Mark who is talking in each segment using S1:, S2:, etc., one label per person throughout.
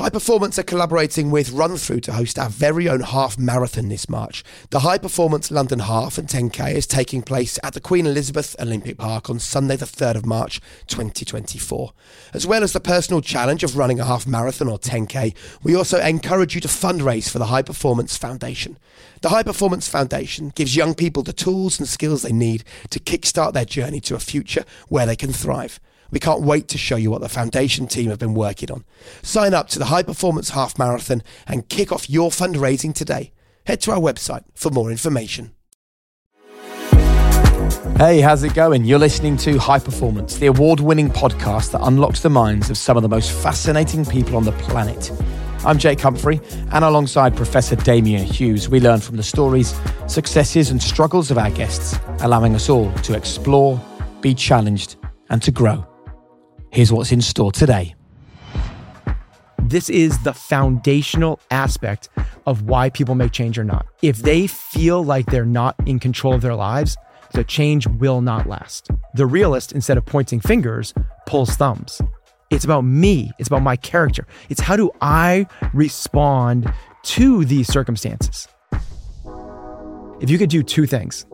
S1: High Performance are collaborating with Run Through to host our very own half marathon this March. The High Performance London Half and 10K is taking place at the Queen Elizabeth Olympic Park on Sunday, the 3rd of March 2024. As well as the personal challenge of running a half marathon or 10K, we also encourage you to fundraise for the High Performance Foundation. The High Performance Foundation gives young people the tools and skills they need to kickstart their journey to a future where they can thrive. We can't wait to show you what the foundation team have been working on. Sign up to the High Performance Half Marathon and kick off your fundraising today. Head to our website for more information.
S2: Hey, how's it going? You're listening to High Performance, the award winning podcast that unlocks the minds of some of the most fascinating people on the planet. I'm Jake Humphrey, and alongside Professor Damian Hughes, we learn from the stories, successes, and struggles of our guests, allowing us all to explore, be challenged, and to grow. Here's what's in store today.
S3: This is the foundational aspect of why people make change or not. If they feel like they're not in control of their lives, the change will not last. The realist, instead of pointing fingers, pulls thumbs. It's about me, it's about my character. It's how do I respond to these circumstances? If you could do two things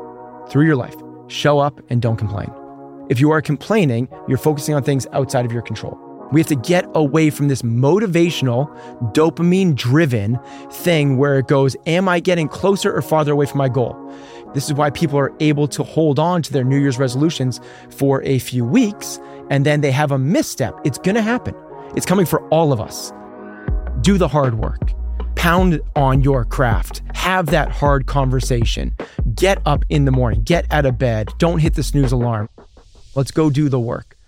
S3: through your life show up and don't complain. If you are complaining, you're focusing on things outside of your control. We have to get away from this motivational, dopamine driven thing where it goes, Am I getting closer or farther away from my goal? This is why people are able to hold on to their New Year's resolutions for a few weeks and then they have a misstep. It's going to happen. It's coming for all of us. Do the hard work. Pound on your craft. Have that hard conversation. Get up in the morning. Get out of bed. Don't hit the snooze alarm. Let's go do the work.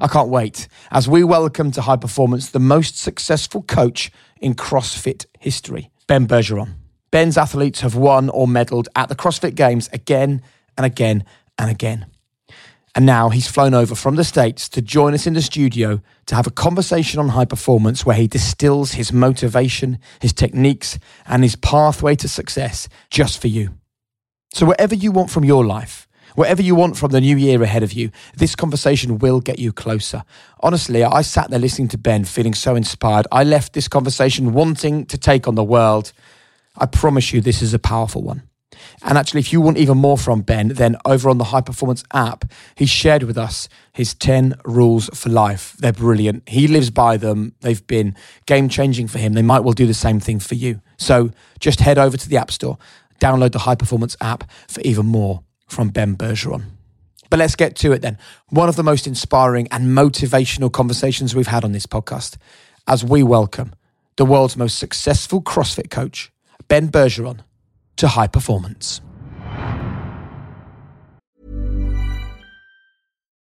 S2: I can't wait as we welcome to high performance the most successful coach in CrossFit history, Ben Bergeron. Ben's athletes have won or medaled at the CrossFit Games again and again and again. And now he's flown over from the States to join us in the studio to have a conversation on high performance where he distills his motivation, his techniques, and his pathway to success just for you. So, whatever you want from your life, Whatever you want from the new year ahead of you, this conversation will get you closer. Honestly, I sat there listening to Ben, feeling so inspired. I left this conversation wanting to take on the world. I promise you, this is a powerful one. And actually, if you want even more from Ben, then over on the High Performance app, he shared with us his 10 rules for life. They're brilliant. He lives by them. They've been game changing for him. They might well do the same thing for you. So just head over to the App Store, download the High Performance app for even more from Ben Bergeron. But let's get to it then. One of the most inspiring and motivational conversations we've had on this podcast as we welcome the world's most successful CrossFit coach, Ben Bergeron, to high performance.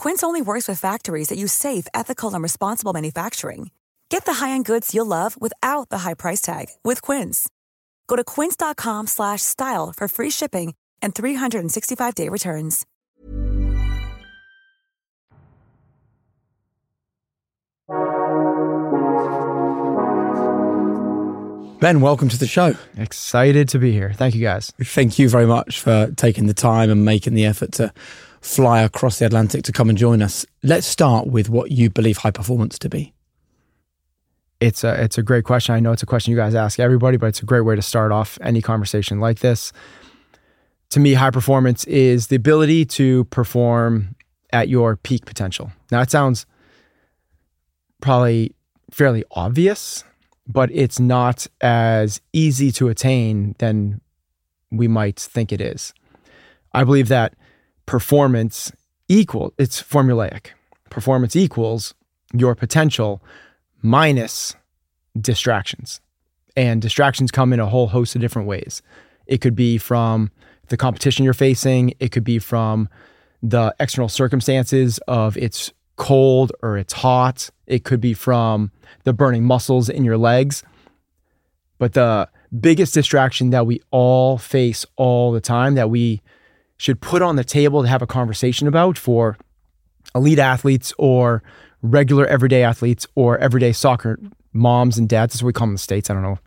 S4: Quince only works with factories that use safe, ethical, and responsible manufacturing. Get the high-end goods you'll love without the high price tag with Quince. Go to quince.com/style for free shipping and 365-day returns.
S2: Ben, welcome to the show.
S3: Excited to be here. Thank you guys.
S2: Thank you very much for taking the time and making the effort to fly across the Atlantic to come and join us. Let's start with what you believe high performance to be.
S3: It's a it's a great question. I know it's a question you guys ask everybody, but it's a great way to start off any conversation like this. To me, high performance is the ability to perform at your peak potential. Now, it sounds probably fairly obvious, but it's not as easy to attain than we might think it is. I believe that performance equal it's formulaic. Performance equals your potential minus distractions. And distractions come in a whole host of different ways. It could be from the competition you're facing, it could be from the external circumstances of it's cold or it's hot, it could be from the burning muscles in your legs. But the biggest distraction that we all face all the time that we should put on the table to have a conversation about for elite athletes or regular everyday athletes or everyday soccer moms and dads. That's what we call them in the States. I don't know.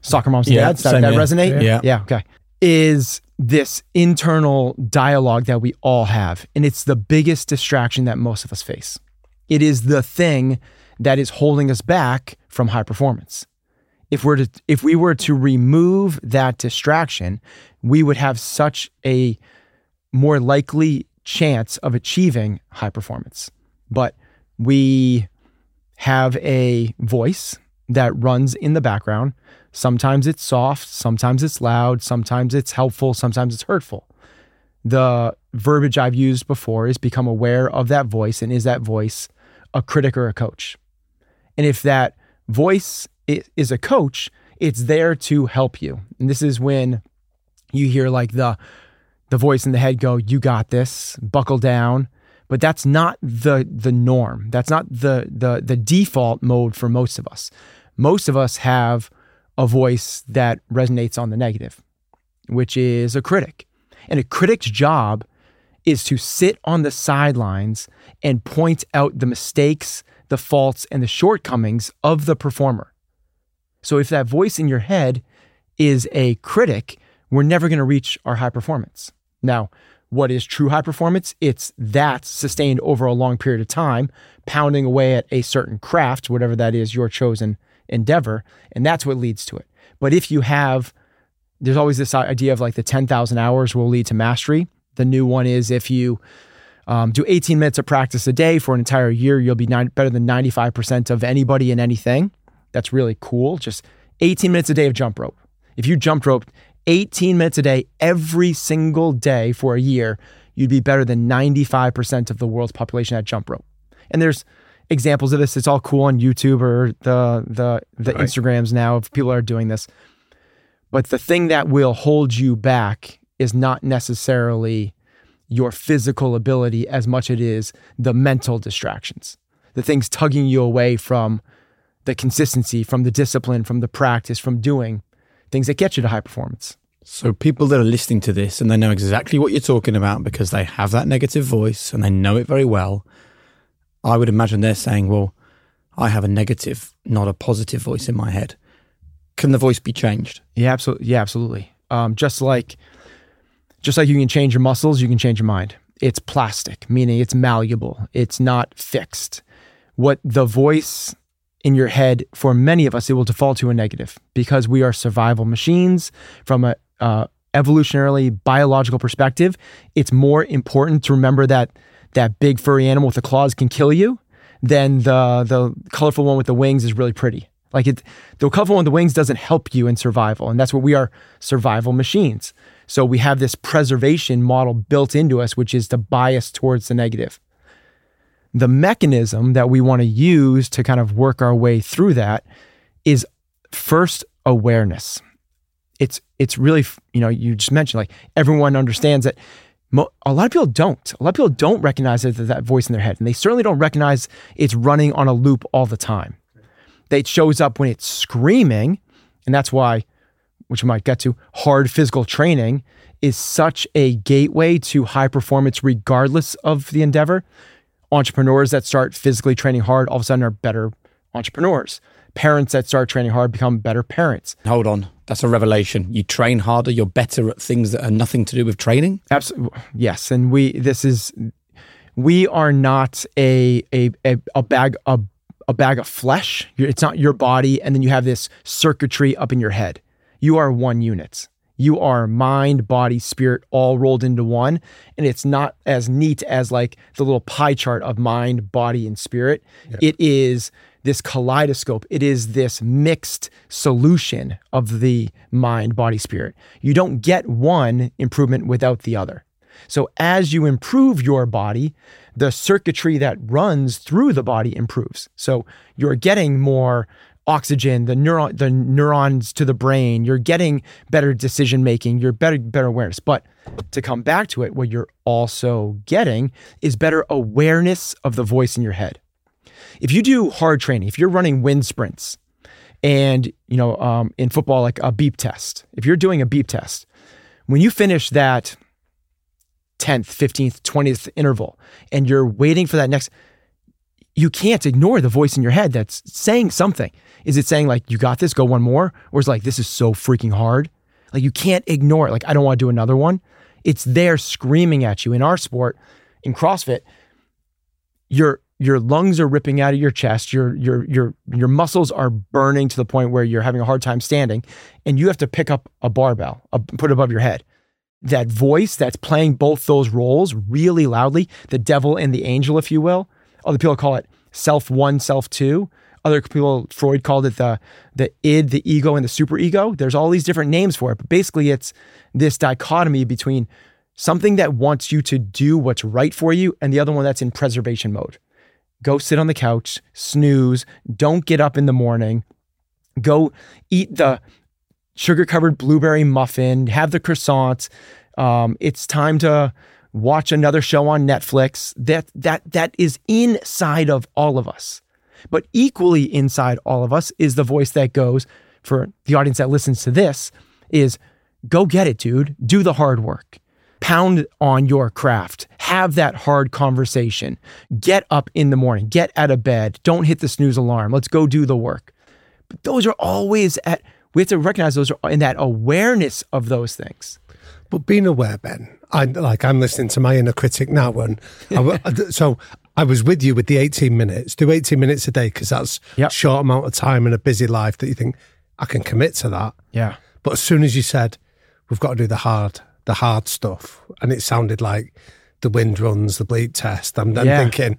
S3: Soccer moms and
S2: Yeah,
S3: dads. That, that resonate?
S2: Yeah.
S3: Yeah. Okay. Is this internal dialogue that we all have. And it's the biggest distraction that most of us face. It is the thing that is holding us back from high performance. If we're to if we were to remove that distraction, we would have such a more likely chance of achieving high performance. But we have a voice that runs in the background. Sometimes it's soft, sometimes it's loud, sometimes it's helpful, sometimes it's hurtful. The verbiage I've used before is become aware of that voice and is that voice a critic or a coach? And if that voice is a coach, it's there to help you. And this is when you hear like the the voice in the head go, "You got this. Buckle down." But that's not the the norm. That's not the the the default mode for most of us. Most of us have a voice that resonates on the negative, which is a critic. And a critic's job is to sit on the sidelines and point out the mistakes, the faults, and the shortcomings of the performer. So if that voice in your head is a critic, we're never going to reach our high performance. Now, what is true high performance? It's that sustained over a long period of time, pounding away at a certain craft, whatever that is, your chosen endeavor. And that's what leads to it. But if you have, there's always this idea of like the 10,000 hours will lead to mastery. The new one is if you um, do 18 minutes of practice a day for an entire year, you'll be nine, better than 95% of anybody in anything. That's really cool. Just 18 minutes a day of jump rope. If you jump rope 18 minutes a day every single day for a year, you'd be better than 95% of the world's population at jump rope. And there's examples of this. It's all cool on YouTube or the the the Instagrams now of people are doing this. But the thing that will hold you back is not necessarily your physical ability as much as it is the mental distractions. The things tugging you away from the consistency, from the discipline, from the practice, from doing things that get you to high performance.
S2: So people that are listening to this and they know exactly what you're talking about because they have that negative voice and they know it very well. I would imagine they're saying, well, I have a negative, not a positive voice in my head. Can the voice be changed?
S3: Yeah, absolutely. Yeah, absolutely. Um, just like, just like you can change your muscles, you can change your mind. It's plastic, meaning it's malleable. It's not fixed. What the voice in your head, for many of us, it will default to a negative because we are survival machines. From a uh, evolutionarily biological perspective, it's more important to remember that that big furry animal with the claws can kill you than the the colorful one with the wings is really pretty. Like it, the colorful one with the wings doesn't help you in survival, and that's what we are survival machines. So we have this preservation model built into us, which is the bias towards the negative. The mechanism that we want to use to kind of work our way through that is first awareness. It's it's really you know you just mentioned like everyone understands that mo- a lot of people don't. A lot of people don't recognize that, that voice in their head, and they certainly don't recognize it's running on a loop all the time. That it shows up when it's screaming, and that's why, which we might get to, hard physical training is such a gateway to high performance, regardless of the endeavor. Entrepreneurs that start physically training hard all of a sudden are better entrepreneurs. Parents that start training hard become better parents.
S2: Hold on. That's a revelation. You train harder, you're better at things that are nothing to do with training.
S3: Absolutely. Yes. And we, this is, we are not a, a, a, a bag, a, a bag of flesh. It's not your body. And then you have this circuitry up in your head. You are one unit. You are mind, body, spirit all rolled into one. And it's not as neat as like the little pie chart of mind, body, and spirit. Yeah. It is this kaleidoscope. It is this mixed solution of the mind, body, spirit. You don't get one improvement without the other. So as you improve your body, the circuitry that runs through the body improves. So you're getting more oxygen, the neuron, the neurons to the brain. You're getting better decision making. You're better, better awareness. But to come back to it, what you're also getting is better awareness of the voice in your head. If you do hard training, if you're running wind sprints, and you know, um, in football, like a beep test. If you're doing a beep test, when you finish that 10th, 15th, 20th interval, and you're waiting for that next, you can't ignore the voice in your head that's saying something. Is it saying like, you got this, go one more? Or is like, this is so freaking hard? Like you can't ignore it. Like, I don't want to do another one. It's there screaming at you. In our sport, in CrossFit, your your lungs are ripping out of your chest, your your your your muscles are burning to the point where you're having a hard time standing, and you have to pick up a barbell, a, put it above your head. That voice that's playing both those roles really loudly, the devil and the angel, if you will. Other people call it self one, self two other people Freud called it the the id, the ego, and the superego. There's all these different names for it, but basically it's this dichotomy between something that wants you to do what's right for you and the other one that's in preservation mode. Go sit on the couch, snooze, don't get up in the morning, go eat the sugar covered blueberry muffin, have the croissants. Um, it's time to watch another show on Netflix. That that that is inside of all of us. But equally inside all of us is the voice that goes for the audience that listens to this is go get it, dude. Do the hard work. Pound on your craft. Have that hard conversation. Get up in the morning. Get out of bed. Don't hit the snooze alarm. Let's go do the work. But those are always at, we have to recognize those are in that awareness of those things.
S5: But being aware, Ben, I like I'm listening to my inner critic now, and I, so I was with you with the 18 minutes. Do 18 minutes a day because that's yep. short amount of time in a busy life that you think I can commit to that.
S3: Yeah.
S5: But as soon as you said we've got to do the hard, the hard stuff, and it sounded like the wind runs, the bleep test. I'm then yeah. thinking,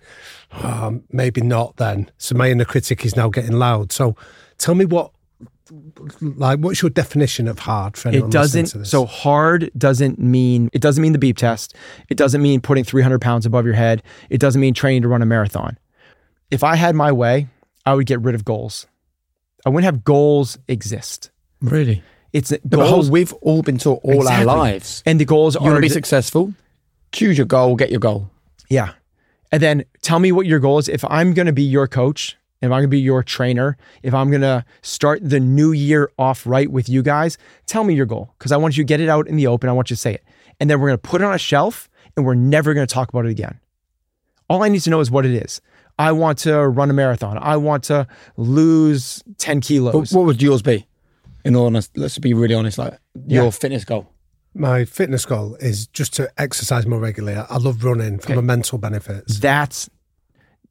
S5: oh, maybe not. Then, so my inner critic is now getting loud. So, tell me what like what's your definition of hard for
S3: it doesn't so hard doesn't mean it doesn't mean the beep test. It doesn't mean putting 300 pounds above your head. It doesn't mean training to run a marathon. If i had my way i would get rid of goals. I wouldn't have goals exist.
S2: Really?
S3: It's
S2: goals we've all been taught all exactly. our lives
S3: and the goals
S2: you are to be successful choose your goal get your goal.
S3: Yeah. And then tell me what your goal is. If i'm going to be your coach if I'm going to be your trainer, if I'm going to start the new year off right with you guys, tell me your goal because I want you to get it out in the open. I want you to say it. And then we're going to put it on a shelf and we're never going to talk about it again. All I need to know is what it is. I want to run a marathon. I want to lose 10 kilos.
S2: But what would yours be? In all honesty, let's be really honest, like your yeah. fitness goal.
S5: My fitness goal is just to exercise more regularly. I love running for okay. mental benefits.
S3: That's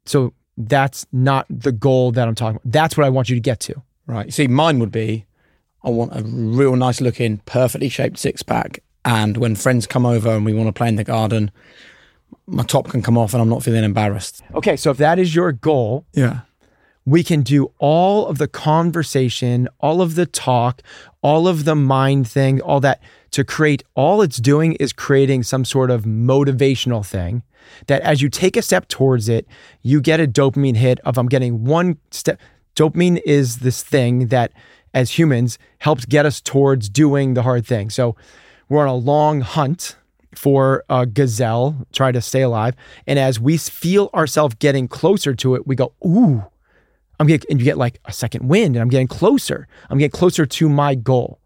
S3: so that's not the goal that I'm talking about. That's what I want you to get to.
S2: Right. See, mine would be I want a real nice looking, perfectly shaped six pack. And when friends come over and we want to play in the garden, my top can come off and I'm not feeling embarrassed.
S3: Okay. So if that is your goal,
S2: yeah,
S3: we can do all of the conversation, all of the talk, all of the mind thing, all that to create. All it's doing is creating some sort of motivational thing that as you take a step towards it, you get a dopamine hit of I'm getting one step. Dopamine is this thing that as humans helps get us towards doing the hard thing. So we're on a long hunt for a gazelle, try to stay alive. And as we feel ourselves getting closer to it, we go, ooh, I'm getting, and you get like a second wind and I'm getting closer. I'm getting closer to my goal.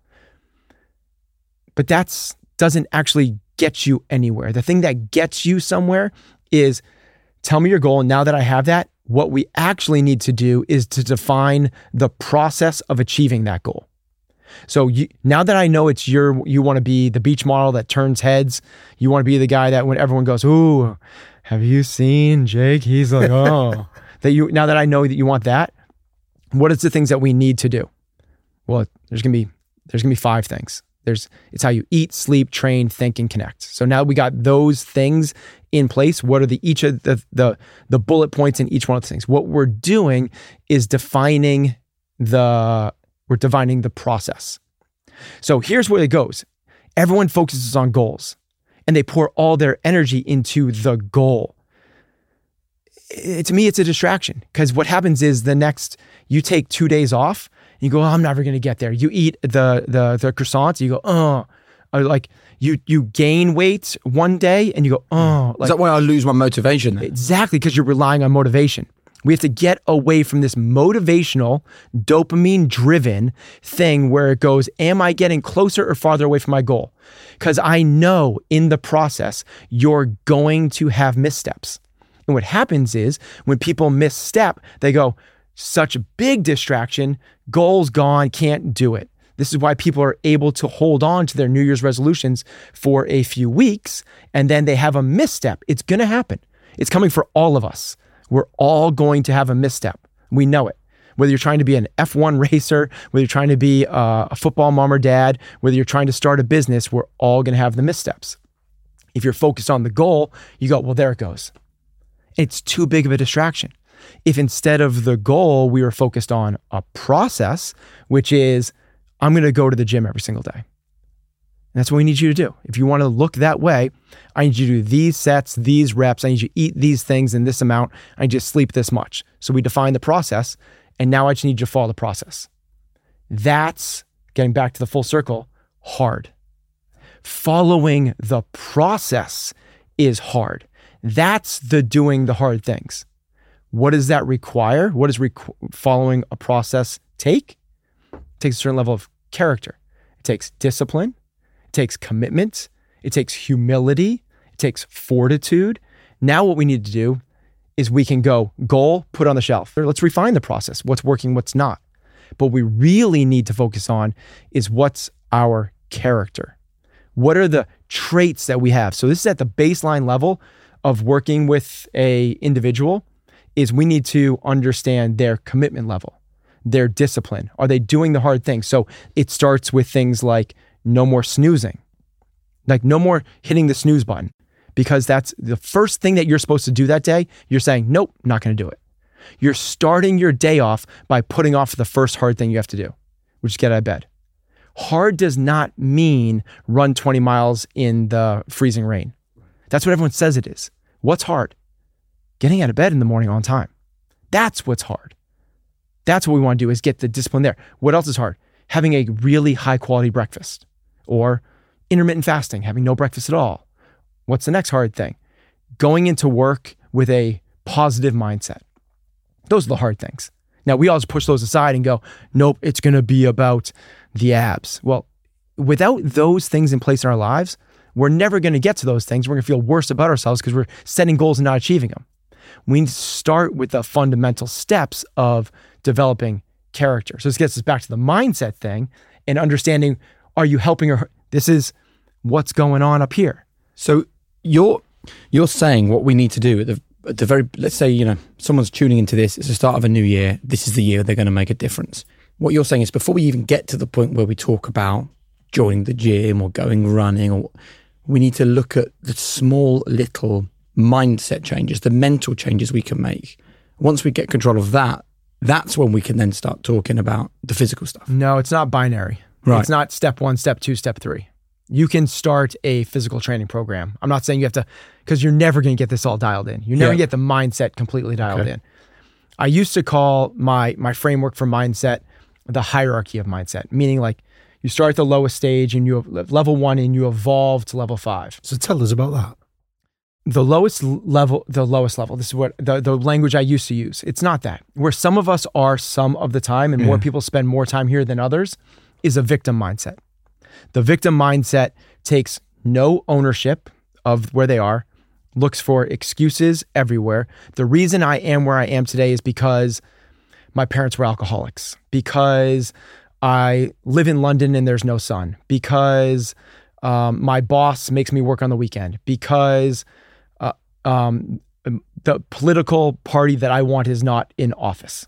S3: But that's doesn't actually get you anywhere. The thing that gets you somewhere is tell me your goal. And now that I have that, what we actually need to do is to define the process of achieving that goal. So you, now that I know it's your, you want to be the beach model that turns heads. You want to be the guy that when everyone goes, "Ooh, have you seen Jake?" He's like, "Oh." that you now that I know that you want that, what is the things that we need to do? Well, there's gonna be there's gonna be five things. There's it's how you eat, sleep, train, think, and connect. So now we got those things in place. What are the each of the the the bullet points in each one of the things? What we're doing is defining the we're defining the process. So here's where it goes. Everyone focuses on goals and they pour all their energy into the goal. It, to me, it's a distraction because what happens is the next you take two days off you go, oh, I'm never going to get there. You eat the the the croissants, you go, oh, or like you you gain weight one day and you go, oh,
S2: like, is that why I lose my motivation? Then?
S3: Exactly, because you're relying on motivation. We have to get away from this motivational, dopamine driven thing where it goes, Am I getting closer or farther away from my goal? Because I know in the process, you're going to have missteps. And what happens is when people misstep, they go, Such a big distraction, goals gone, can't do it. This is why people are able to hold on to their New Year's resolutions for a few weeks and then they have a misstep. It's going to happen. It's coming for all of us. We're all going to have a misstep. We know it. Whether you're trying to be an F1 racer, whether you're trying to be uh, a football mom or dad, whether you're trying to start a business, we're all going to have the missteps. If you're focused on the goal, you go, well, there it goes. It's too big of a distraction. If instead of the goal, we were focused on a process, which is, I'm going to go to the gym every single day. And that's what we need you to do. If you want to look that way, I need you to do these sets, these reps. I need you to eat these things in this amount. I need you to sleep this much. So we define the process. And now I just need you to follow the process. That's getting back to the full circle hard. Following the process is hard. That's the doing the hard things. What does that require? What does requ- following a process take? It takes a certain level of character. It takes discipline. It takes commitment. It takes humility. It takes fortitude. Now, what we need to do is we can go goal, put on the shelf. Let's refine the process. What's working, what's not. But we really need to focus on is what's our character. What are the traits that we have? So this is at the baseline level of working with a individual is we need to understand their commitment level, their discipline. Are they doing the hard things? So it starts with things like no more snoozing, like no more hitting the snooze button, because that's the first thing that you're supposed to do that day. You're saying, nope, not going to do it. You're starting your day off by putting off the first hard thing you have to do, which is get out of bed. Hard does not mean run 20 miles in the freezing rain. That's what everyone says it is. What's hard? Getting out of bed in the morning on time. That's what's hard. That's what we want to do is get the discipline there. What else is hard? Having a really high quality breakfast or intermittent fasting, having no breakfast at all. What's the next hard thing? Going into work with a positive mindset. Those are the hard things. Now, we always push those aside and go, nope, it's going to be about the abs. Well, without those things in place in our lives, we're never going to get to those things. We're going to feel worse about ourselves because we're setting goals and not achieving them we need to start with the fundamental steps of developing character. So this gets us back to the mindset thing and understanding are you helping her? This is what's going on up here.
S2: So you're you're saying what we need to do at the at the very let's say you know someone's tuning into this. It's the start of a new year. This is the year they're going to make a difference. What you're saying is before we even get to the point where we talk about joining the gym or going running, or we need to look at the small little mindset changes, the mental changes we can make. Once we get control of that, that's when we can then start talking about the physical stuff.
S3: No, it's not binary. Right. It's not step one, step two, step three. You can start a physical training program. I'm not saying you have to, because you're never going to get this all dialed in. You're never yeah. going to get the mindset completely dialed okay. in. I used to call my my framework for mindset the hierarchy of mindset, meaning like you start at the lowest stage and you have level one and you evolve to level five.
S5: So tell us about that
S3: the lowest level the lowest level this is what the, the language i used to use. It's not that. Where some of us are some of the time and yeah. more people spend more time here than others is a victim mindset. The victim mindset takes no ownership of where they are looks for excuses everywhere. The reason i am where i am today is because my parents were alcoholics because I live in London and there's no sun because um, my boss makes me work on the weekend because um, the political party that I want is not in office.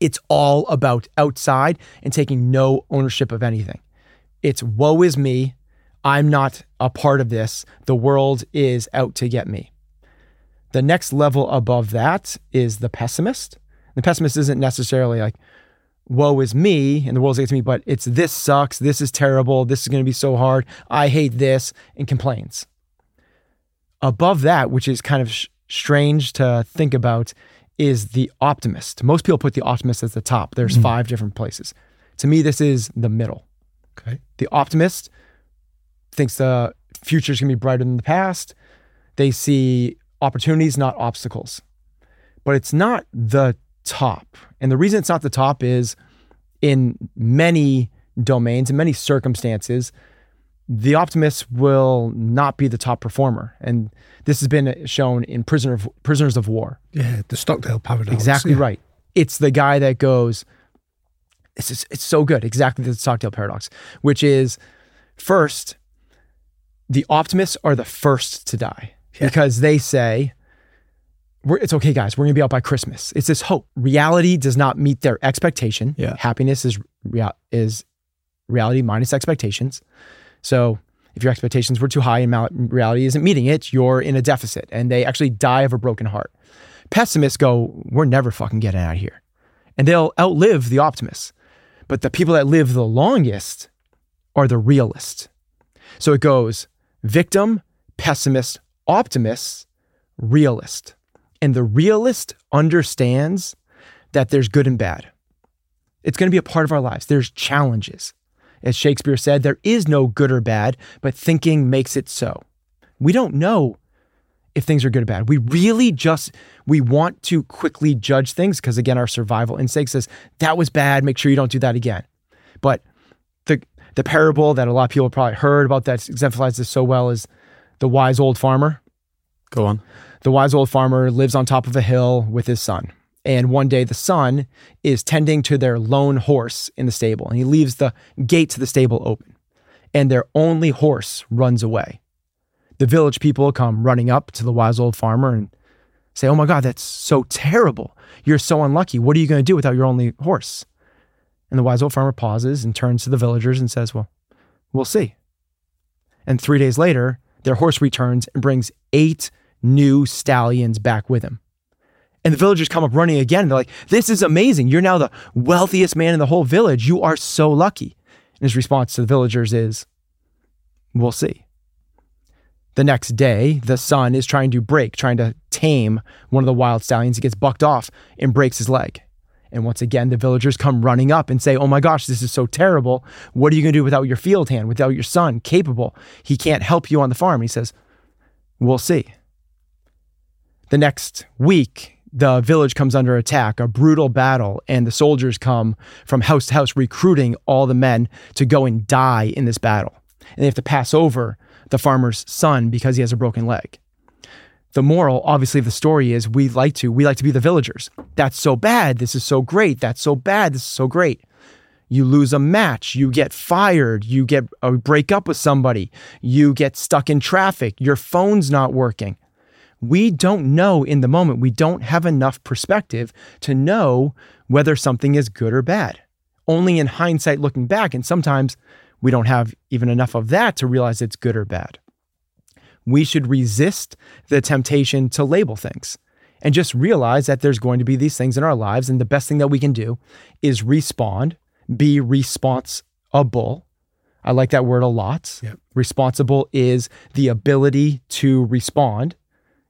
S3: It's all about outside and taking no ownership of anything. It's woe is me. I'm not a part of this. The world is out to get me. The next level above that is the pessimist. The pessimist isn't necessarily like, woe is me and the world's against me, but it's this sucks, this is terrible, this is going to be so hard, I hate this, and complains. Above that, which is kind of sh- strange to think about, is the optimist. Most people put the optimist at the top. There's mm-hmm. five different places. To me, this is the middle.
S5: Okay.
S3: The optimist thinks the future is going to be brighter than the past. They see opportunities, not obstacles. But it's not the top. And the reason it's not the top is in many domains, in many circumstances, the optimist will not be the top performer. And this has been shown in Prisoner of, Prisoners of War.
S5: Yeah, the Stockdale paradox.
S3: Exactly
S5: yeah.
S3: right. It's the guy that goes, it's, just, it's so good. Exactly the Stockdale paradox, which is first, the optimists are the first to die yeah. because they say, it's okay, guys. We're gonna be out by Christmas. It's this hope. Reality does not meet their expectation.
S2: Yeah.
S3: Happiness is real is reality minus expectations. So if your expectations were too high and reality isn't meeting it, you're in a deficit, and they actually die of a broken heart. Pessimists go, "We're never fucking getting out of here," and they'll outlive the optimists. But the people that live the longest are the realists. So it goes victim, pessimist, optimist, realist. And the realist understands that there's good and bad. It's going to be a part of our lives. There's challenges. As Shakespeare said, there is no good or bad, but thinking makes it so. We don't know if things are good or bad. We really just we want to quickly judge things because again our survival instinct says that was bad, make sure you don't do that again. But the the parable that a lot of people probably heard about that exemplifies this so well is the wise old farmer.
S2: Go on.
S3: The wise old farmer lives on top of a hill with his son. And one day the son is tending to their lone horse in the stable and he leaves the gate to the stable open. And their only horse runs away. The village people come running up to the wise old farmer and say, Oh my God, that's so terrible. You're so unlucky. What are you going to do without your only horse? And the wise old farmer pauses and turns to the villagers and says, Well, we'll see. And three days later, their horse returns and brings eight new stallions back with him. And the villagers come up running again. They're like, This is amazing. You're now the wealthiest man in the whole village. You are so lucky. And his response to the villagers is, We'll see. The next day, the son is trying to break, trying to tame one of the wild stallions. He gets bucked off and breaks his leg. And once again, the villagers come running up and say, Oh my gosh, this is so terrible. What are you going to do without your field hand, without your son, capable? He can't help you on the farm. He says, We'll see. The next week, the village comes under attack, a brutal battle, and the soldiers come from house to house recruiting all the men to go and die in this battle. And they have to pass over the farmer's son because he has a broken leg. The moral, obviously, of the story is we like to we like to be the villagers. That's so bad. This is so great. That's so bad. This is so great. You lose a match, you get fired, you get a break up with somebody, you get stuck in traffic, your phone's not working we don't know in the moment. We don't have enough perspective to know whether something is good or bad. Only in hindsight looking back. And sometimes we don't have even enough of that to realize it's good or bad. We should resist the temptation to label things and just realize that there's going to be these things in our lives. And the best thing that we can do is respond, be responsible. I like that word a lot.
S5: Yep.
S3: Responsible is the ability to respond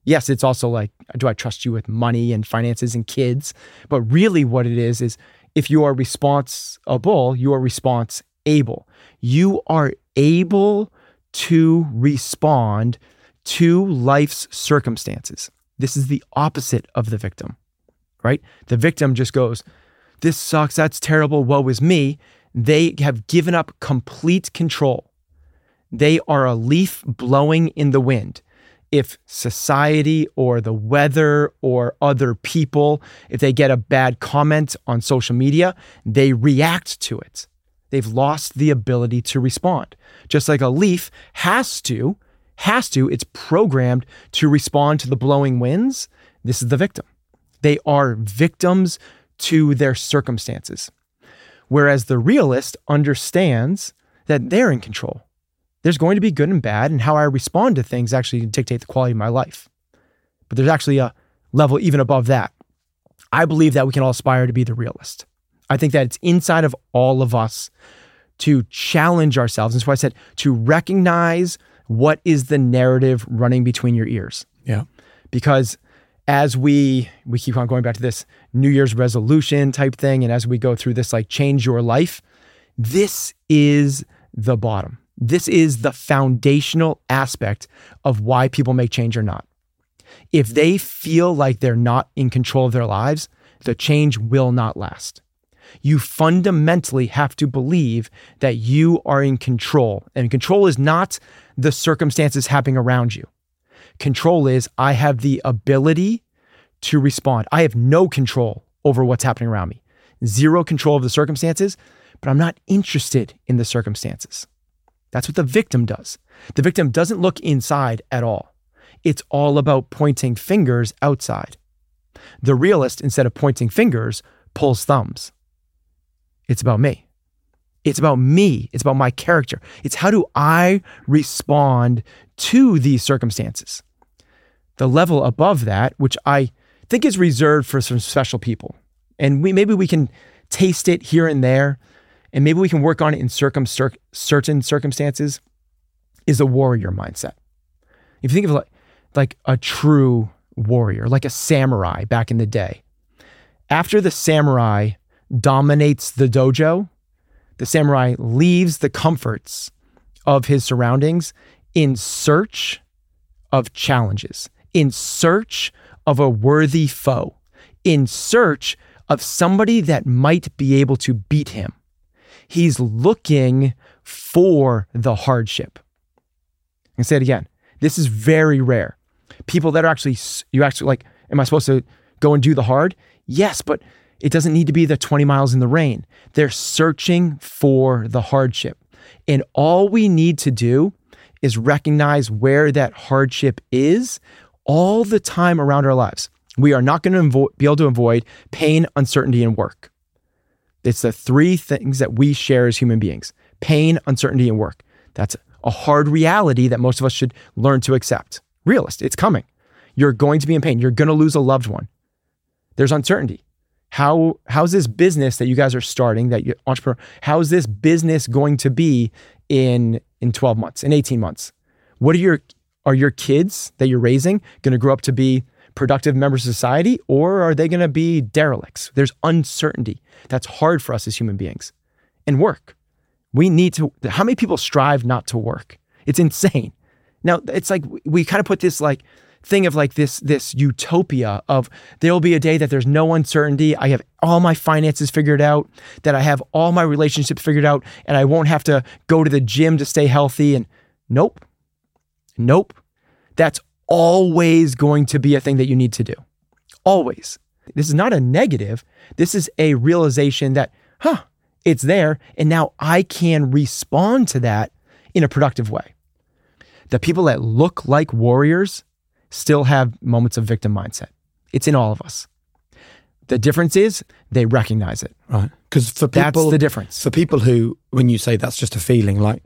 S3: yes, it's also like, do I trust you with money and finances and kids? But really, what it is, is if you are responsible, you are response able. You are able to respond to life's circumstances. This is the opposite of the victim, right? The victim just goes, This sucks. That's terrible. Woe is me. They have given up complete control. They are a leaf blowing in the wind if society or the weather or other people, if they get a bad comment on social media, they react to it. They've lost the ability to respond. Just like a leaf has to, has to, it's programmed to respond to the blowing winds. This is the victim. They are victims to their circumstances. Whereas the realist understands that they're in control. There's going to be good and bad, and how I respond to things actually dictate the quality of my life. But there's actually a level even above that. I believe that we can all aspire to be the realist. I think that it's inside of all of us to challenge ourselves. And so I said to recognize what is the narrative running between your ears.
S2: Yeah.
S3: Because as we we keep on going back to this New Year's resolution type thing, and as we go through this like change your life, this is the bottom. This is the foundational aspect of why people make change or not. If they feel like they're not in control of their lives, the change will not last. You fundamentally have to believe that you are in control. And control is not the circumstances happening around you. Control is I have the ability to respond. I have no control over what's happening around me, zero control of the circumstances, but I'm not interested in the circumstances. That's what the victim does. The victim doesn't look inside at all. It's all about pointing fingers outside. The realist, instead of pointing fingers, pulls thumbs. It's about me. It's about me. It's about my character. It's how do I respond to these circumstances? The level above that, which I think is reserved for some special people, and we maybe we can taste it here and there, and maybe we can work on it in circum, certain circumstances, is a warrior mindset. If you think of like, like a true warrior, like a samurai back in the day, after the samurai dominates the dojo, the samurai leaves the comforts of his surroundings in search of challenges, in search of a worthy foe, in search of somebody that might be able to beat him. He's looking for the hardship. I say it again. This is very rare. People that are actually, you actually like, am I supposed to go and do the hard? Yes, but it doesn't need to be the 20 miles in the rain. They're searching for the hardship. And all we need to do is recognize where that hardship is all the time around our lives. We are not going to be able to avoid pain, uncertainty, and work. It's the three things that we share as human beings pain, uncertainty, and work. That's a hard reality that most of us should learn to accept. Realist, it's coming. You're going to be in pain. You're going to lose a loved one. There's uncertainty. How how's this business that you guys are starting, that you entrepreneur, how's this business going to be in in 12 months, in 18 months? What are your are your kids that you're raising going to grow up to be productive members of society or are they going to be derelicts? There's uncertainty. That's hard for us as human beings. And work. We need to how many people strive not to work? It's insane. Now, it's like we kind of put this like thing of like this this utopia of there will be a day that there's no uncertainty i have all my finances figured out that i have all my relationships figured out and i won't have to go to the gym to stay healthy and nope nope that's always going to be a thing that you need to do always this is not a negative this is a realization that huh it's there and now i can respond to that in a productive way the people that look like warriors still have moments of victim mindset. It's in all of us. The difference is they recognize it.
S2: Right. Because for people,
S3: that's the difference.
S2: For people who, when you say that's just a feeling, like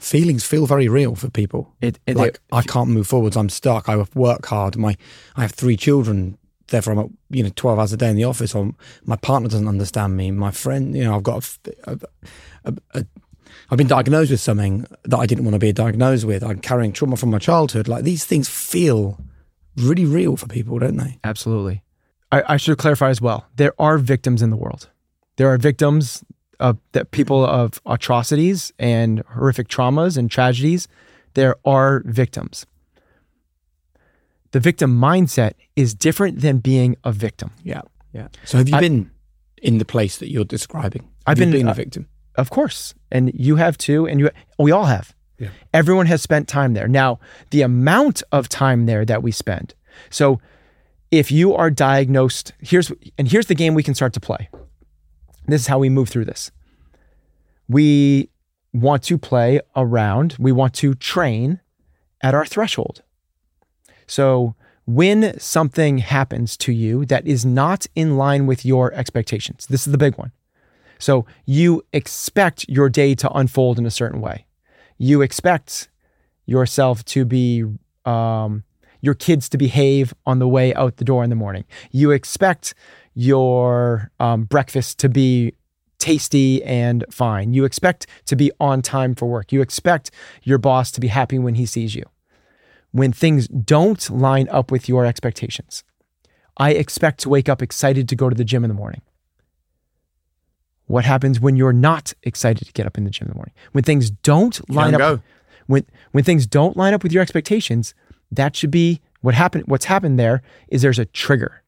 S2: feelings feel very real for people.
S3: It, it
S2: like I can't move forwards. I'm stuck. I work hard. My, I have three children. Therefore, I'm at, you know 12 hours a day in the office. Or my partner doesn't understand me. My friend, you know, I've got a, a, a, I've been diagnosed with something that I didn't want to be diagnosed with. I'm carrying trauma from my childhood. Like these things feel really real for people, don't they?
S3: Absolutely. I, I should clarify as well. There are victims in the world. There are victims of that people of atrocities and horrific traumas and tragedies. There are victims. The victim mindset is different than being a victim.
S2: Yeah. Yeah. So have you I, been in the place that you're describing? Have
S3: I've been,
S2: been
S3: a uh,
S2: victim.
S3: Of course. And you have too. And you, we all have.
S5: Yeah.
S3: Everyone has spent time there. Now, the amount of time there that we spend. So, if you are diagnosed, here's and here's the game we can start to play. This is how we move through this. We want to play around, we want to train at our threshold. So, when something happens to you that is not in line with your expectations, this is the big one. So, you expect your day to unfold in a certain way. You expect yourself to be, um, your kids to behave on the way out the door in the morning. You expect your um, breakfast to be tasty and fine. You expect to be on time for work. You expect your boss to be happy when he sees you. When things don't line up with your expectations, I expect to wake up excited to go to the gym in the morning. What happens when you're not excited to get up in the gym in the morning? When things don't line up
S6: go.
S3: when when things don't line up with your expectations, that should be what happened what's happened there is there's a trigger.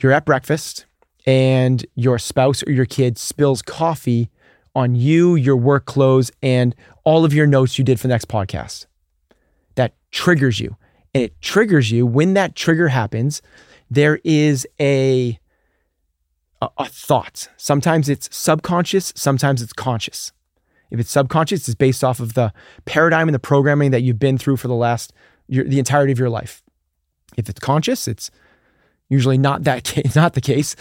S3: You're at breakfast and your spouse or your kid spills coffee on you, your work clothes, and all of your notes you did for the next podcast. That triggers you. And it triggers you when that trigger happens, there is a a, a thought. Sometimes it's subconscious, sometimes it's conscious. If it's subconscious, it's based off of the paradigm and the programming that you've been through for the last your, the entirety of your life. If it's conscious, it's usually not that case, not the case.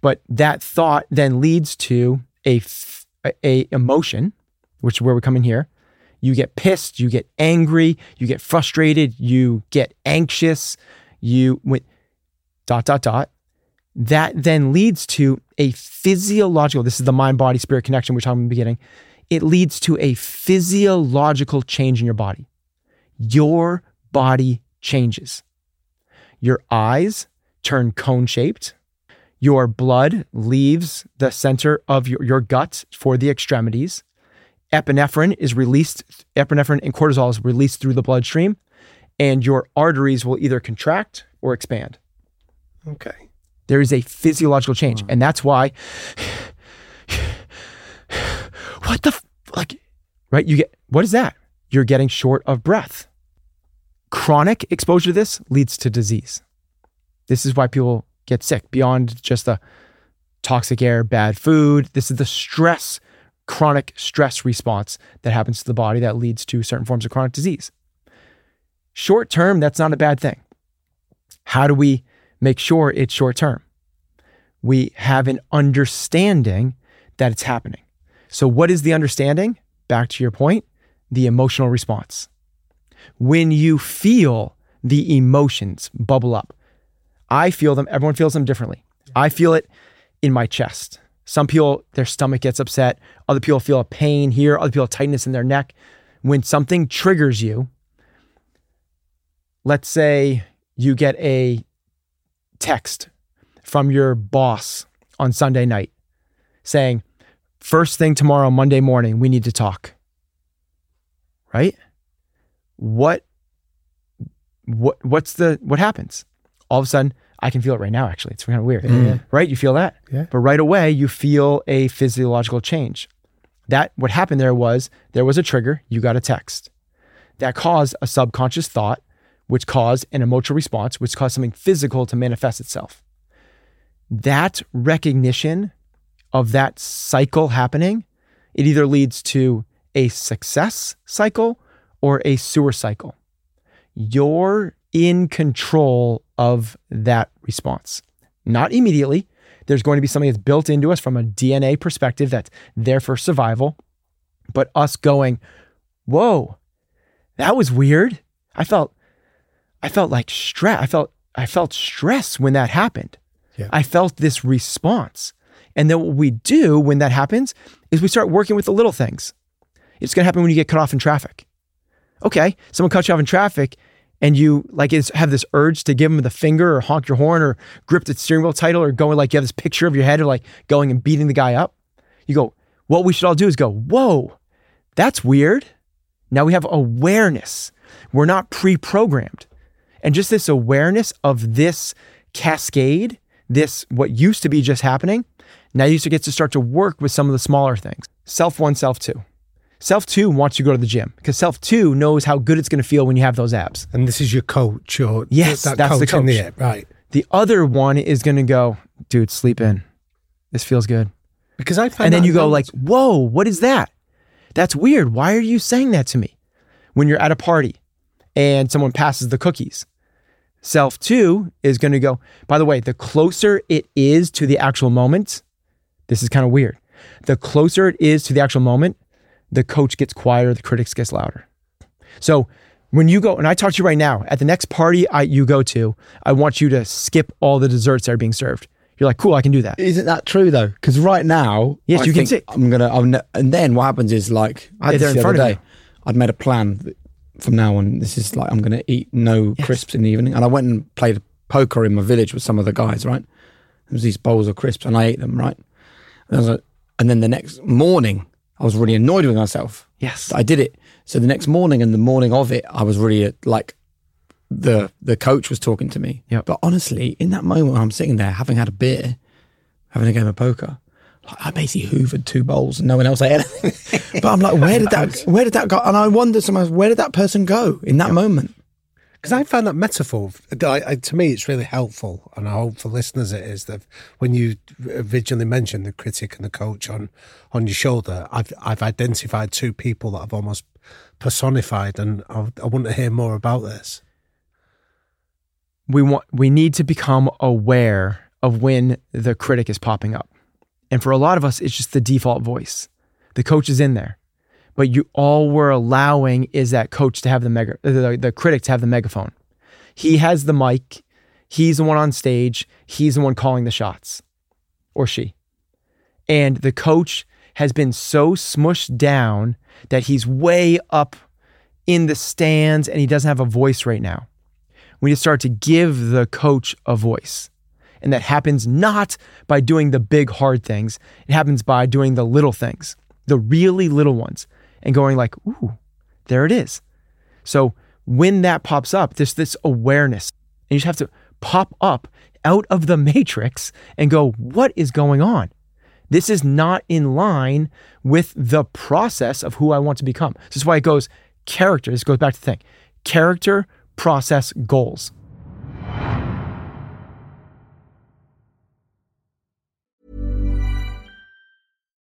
S3: But that thought then leads to a, f- a- a emotion, which is where we come in here. You get pissed, you get angry, you get frustrated, you get anxious, you went dot dot dot. That then leads to a physiological. This is the mind body spirit connection we're talking in the beginning. It leads to a physiological change in your body. Your body changes. Your eyes turn cone shaped. Your blood leaves the center of your, your gut for the extremities. Epinephrine is released, epinephrine and cortisol is released through the bloodstream, and your arteries will either contract or expand.
S5: Okay.
S3: There is a physiological change. And that's why, what the, f- like, right? You get, what is that? You're getting short of breath. Chronic exposure to this leads to disease. This is why people get sick beyond just the toxic air, bad food. This is the stress, chronic stress response that happens to the body that leads to certain forms of chronic disease. Short term, that's not a bad thing. How do we make sure it's short term? We have an understanding that it's happening. So, what is the understanding? Back to your point, the emotional response. When you feel the emotions bubble up, I feel them, everyone feels them differently. I feel it in my chest. Some people, their stomach gets upset. Other people feel a pain here. Other people, tightness in their neck. When something triggers you, let's say you get a text from your boss on Sunday night saying, first thing tomorrow, Monday morning, we need to talk. Right? What what what's the what happens? All of a sudden, I can feel it right now, actually. It's kind of weird. Mm. Right? You feel that?
S5: Yeah.
S3: But right away, you feel a physiological change. That what happened there was there was a trigger, you got a text. That caused a subconscious thought, which caused an emotional response, which caused something physical to manifest itself. That recognition of that cycle happening, it either leads to a success cycle or a sewer cycle. You're in control of that response. Not immediately. There's going to be something that's built into us from a DNA perspective that's there for survival. But us going, whoa, that was weird. I felt, I felt like stress. I felt, I felt stress when that happened.
S5: Yeah.
S3: I felt this response. And then what we do when that happens is we start working with the little things. It's going to happen when you get cut off in traffic. Okay, someone cuts you off in traffic and you like have this urge to give them the finger or honk your horn or grip the steering wheel title or going like you have this picture of your head of like going and beating the guy up. You go, what we should all do is go, whoa, that's weird. Now we have awareness. We're not pre programmed. And just this awareness of this cascade, this what used to be just happening, now you get to start to work with some of the smaller things. Self one, self two. Self two wants you to go to the gym because self two knows how good it's going to feel when you have those abs.
S5: And this is your coach, or
S3: Yes,
S5: that
S3: that's the
S5: coach in the
S3: coach.
S5: air, right?
S3: The other one is going to go, dude, sleep in. This feels good.
S5: Because I find
S3: And then you go like, whoa, what is that? That's weird. Why are you saying that to me? When you're at a party and someone passes the cookies. Self two is going to go, by the way, the closer it is to the actual moment, this is kind of weird. The closer it is to the actual moment, the coach gets quieter, the critics gets louder. So when you go, and I talk to you right now, at the next party I, you go to, I want you to skip all the desserts that are being served. You're like, cool, I can do that.
S2: Isn't that true though? Because right now,
S3: Yes,
S2: I
S3: you can see-
S2: I'm gonna. I'm, ne- and then what happens is like I had this
S3: in
S2: the
S3: front
S2: other day. I'd made a plan that from now on. This is like I'm gonna eat no crisps in the evening, and I went and played poker in my village with some of the guys. Right, there was these bowls of crisps, and I ate them. Right, and, I was like, and then the next morning, I was really annoyed with myself.
S3: Yes.
S2: I did it. So the next morning and the morning of it, I was really uh, like the the coach was talking to me.
S3: Yep.
S2: But honestly, in that moment, when I'm sitting there having had a beer, having a game of poker, like, I basically hoovered two bowls and no one else ate anything. but I'm like, where did that where did that go? And I wonder sometimes where did that person go in that moment?
S5: Because I find that metaphor, I, I, to me, it's really helpful, and I hope for listeners it is that when you originally mentioned the critic and the coach on on your shoulder, I've I've identified two people that I've almost personified, and I, I want to hear more about this.
S3: we want we need to become aware of when the critic is popping up. And for a lot of us it's just the default voice. The coach is in there. But you all we're allowing is that coach to have the mega the, the critic to have the megaphone. He has the mic. He's the one on stage. He's the one calling the shots. Or she. And the coach has been so smushed down that he's way up in the stands and he doesn't have a voice right now we need to start to give the coach a voice. And that happens not by doing the big hard things. It happens by doing the little things, the really little ones, and going like, ooh, there it is. So when that pops up, there's this awareness. And you just have to pop up out of the matrix and go, what is going on? This is not in line with the process of who I want to become. This is why it goes character. This goes back to the thing character, process, goals.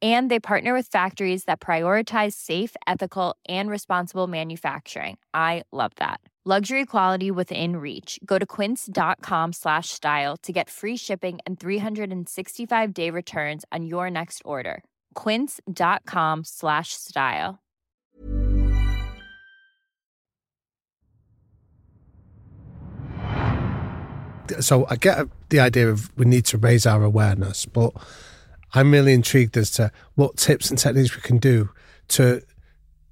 S7: And they partner with factories that prioritize safe, ethical, and responsible manufacturing. I love that. Luxury quality within reach. Go to quince.com slash style to get free shipping and 365 day returns on your next order. Quince.com slash style.
S5: So I get the idea of we need to raise our awareness, but I'm really intrigued as to what tips and techniques we can do to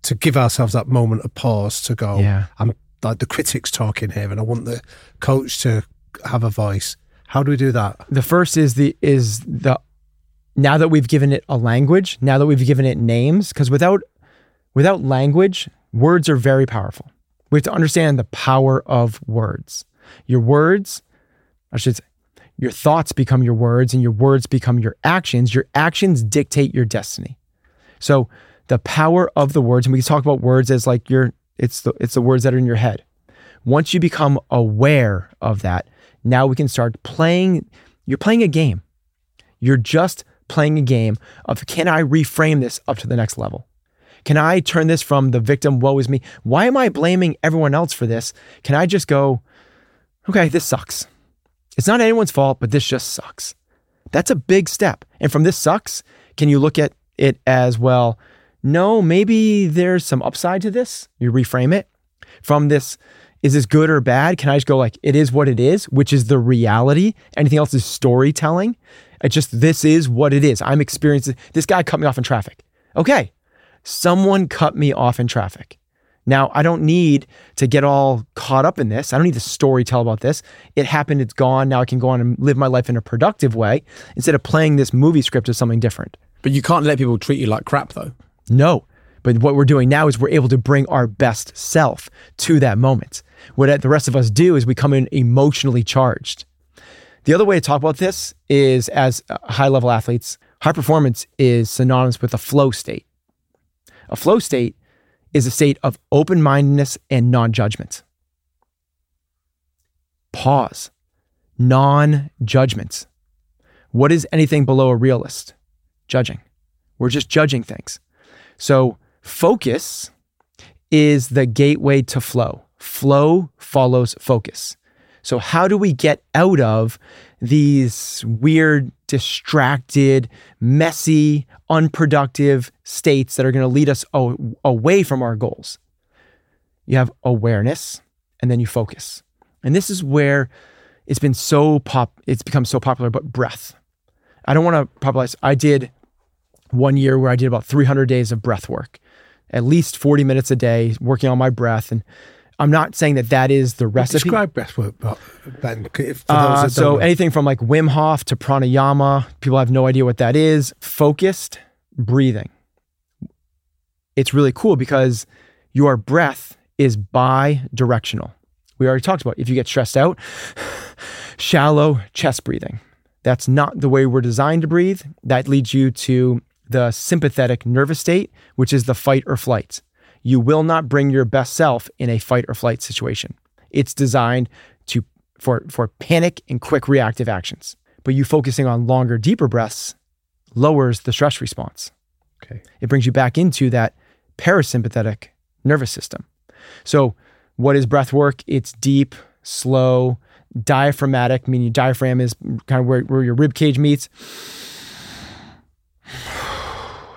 S5: to give ourselves that moment of pause to go.
S3: Yeah.
S5: I'm like the critics talking here, and I want the coach to have a voice. How do we do that?
S3: The first is the is the now that we've given it a language, now that we've given it names, because without without language, words are very powerful. We have to understand the power of words. Your words, I should say, your thoughts become your words, and your words become your actions. Your actions dictate your destiny. So the power of the words, and we can talk about words as like your it's the it's the words that are in your head. Once you become aware of that, now we can start playing. You're playing a game. You're just playing a game of can I reframe this up to the next level? Can I turn this from the victim, woe is me? Why am I blaming everyone else for this? Can I just go, okay, this sucks. It's not anyone's fault, but this just sucks. That's a big step. And from this sucks, can you look at it as well? No, maybe there's some upside to this. You reframe it from this. Is this good or bad? Can I just go like, it is what it is, which is the reality? Anything else is storytelling. It just, this is what it is. I'm experiencing, this guy cut me off in traffic. Okay. Someone cut me off in traffic. Now, I don't need to get all caught up in this. I don't need to story tell about this. It happened, it's gone. Now I can go on and live my life in a productive way instead of playing this movie script as something different.
S2: But you can't let people treat you like crap, though.
S3: No. But what we're doing now is we're able to bring our best self to that moment. What the rest of us do is we come in emotionally charged. The other way to talk about this is as uh, high level athletes, high performance is synonymous with a flow state. A flow state is a state of open mindedness and non judgment. Pause. Non judgment. What is anything below a realist? Judging. We're just judging things. So, focus is the gateway to flow. Flow follows focus. So, how do we get out of these weird, distracted, messy, unproductive states that are going to lead us away from our goals? You have awareness and then you focus. And this is where it's been so pop, it's become so popular, but breath. I don't want to popularize. I did one year where I did about 300 days of breath work, at least 40 minutes a day, working on my breath. And I'm not saying that that is the recipe.
S5: Describe breathwork, Ben.
S3: Uh, so anything from like Wim Hof to pranayama, people have no idea what that is. Focused breathing. It's really cool because your breath is bi-directional. We already talked about if you get stressed out, shallow chest breathing. That's not the way we're designed to breathe. That leads you to the sympathetic nervous state, which is the fight or flight you will not bring your best self in a fight or flight situation. It's designed to for for panic and quick reactive actions. But you focusing on longer, deeper breaths lowers the stress response.
S5: Okay.
S3: It brings you back into that parasympathetic nervous system. So, what is breath work? It's deep, slow, diaphragmatic, meaning your diaphragm is kind of where, where your rib cage meets.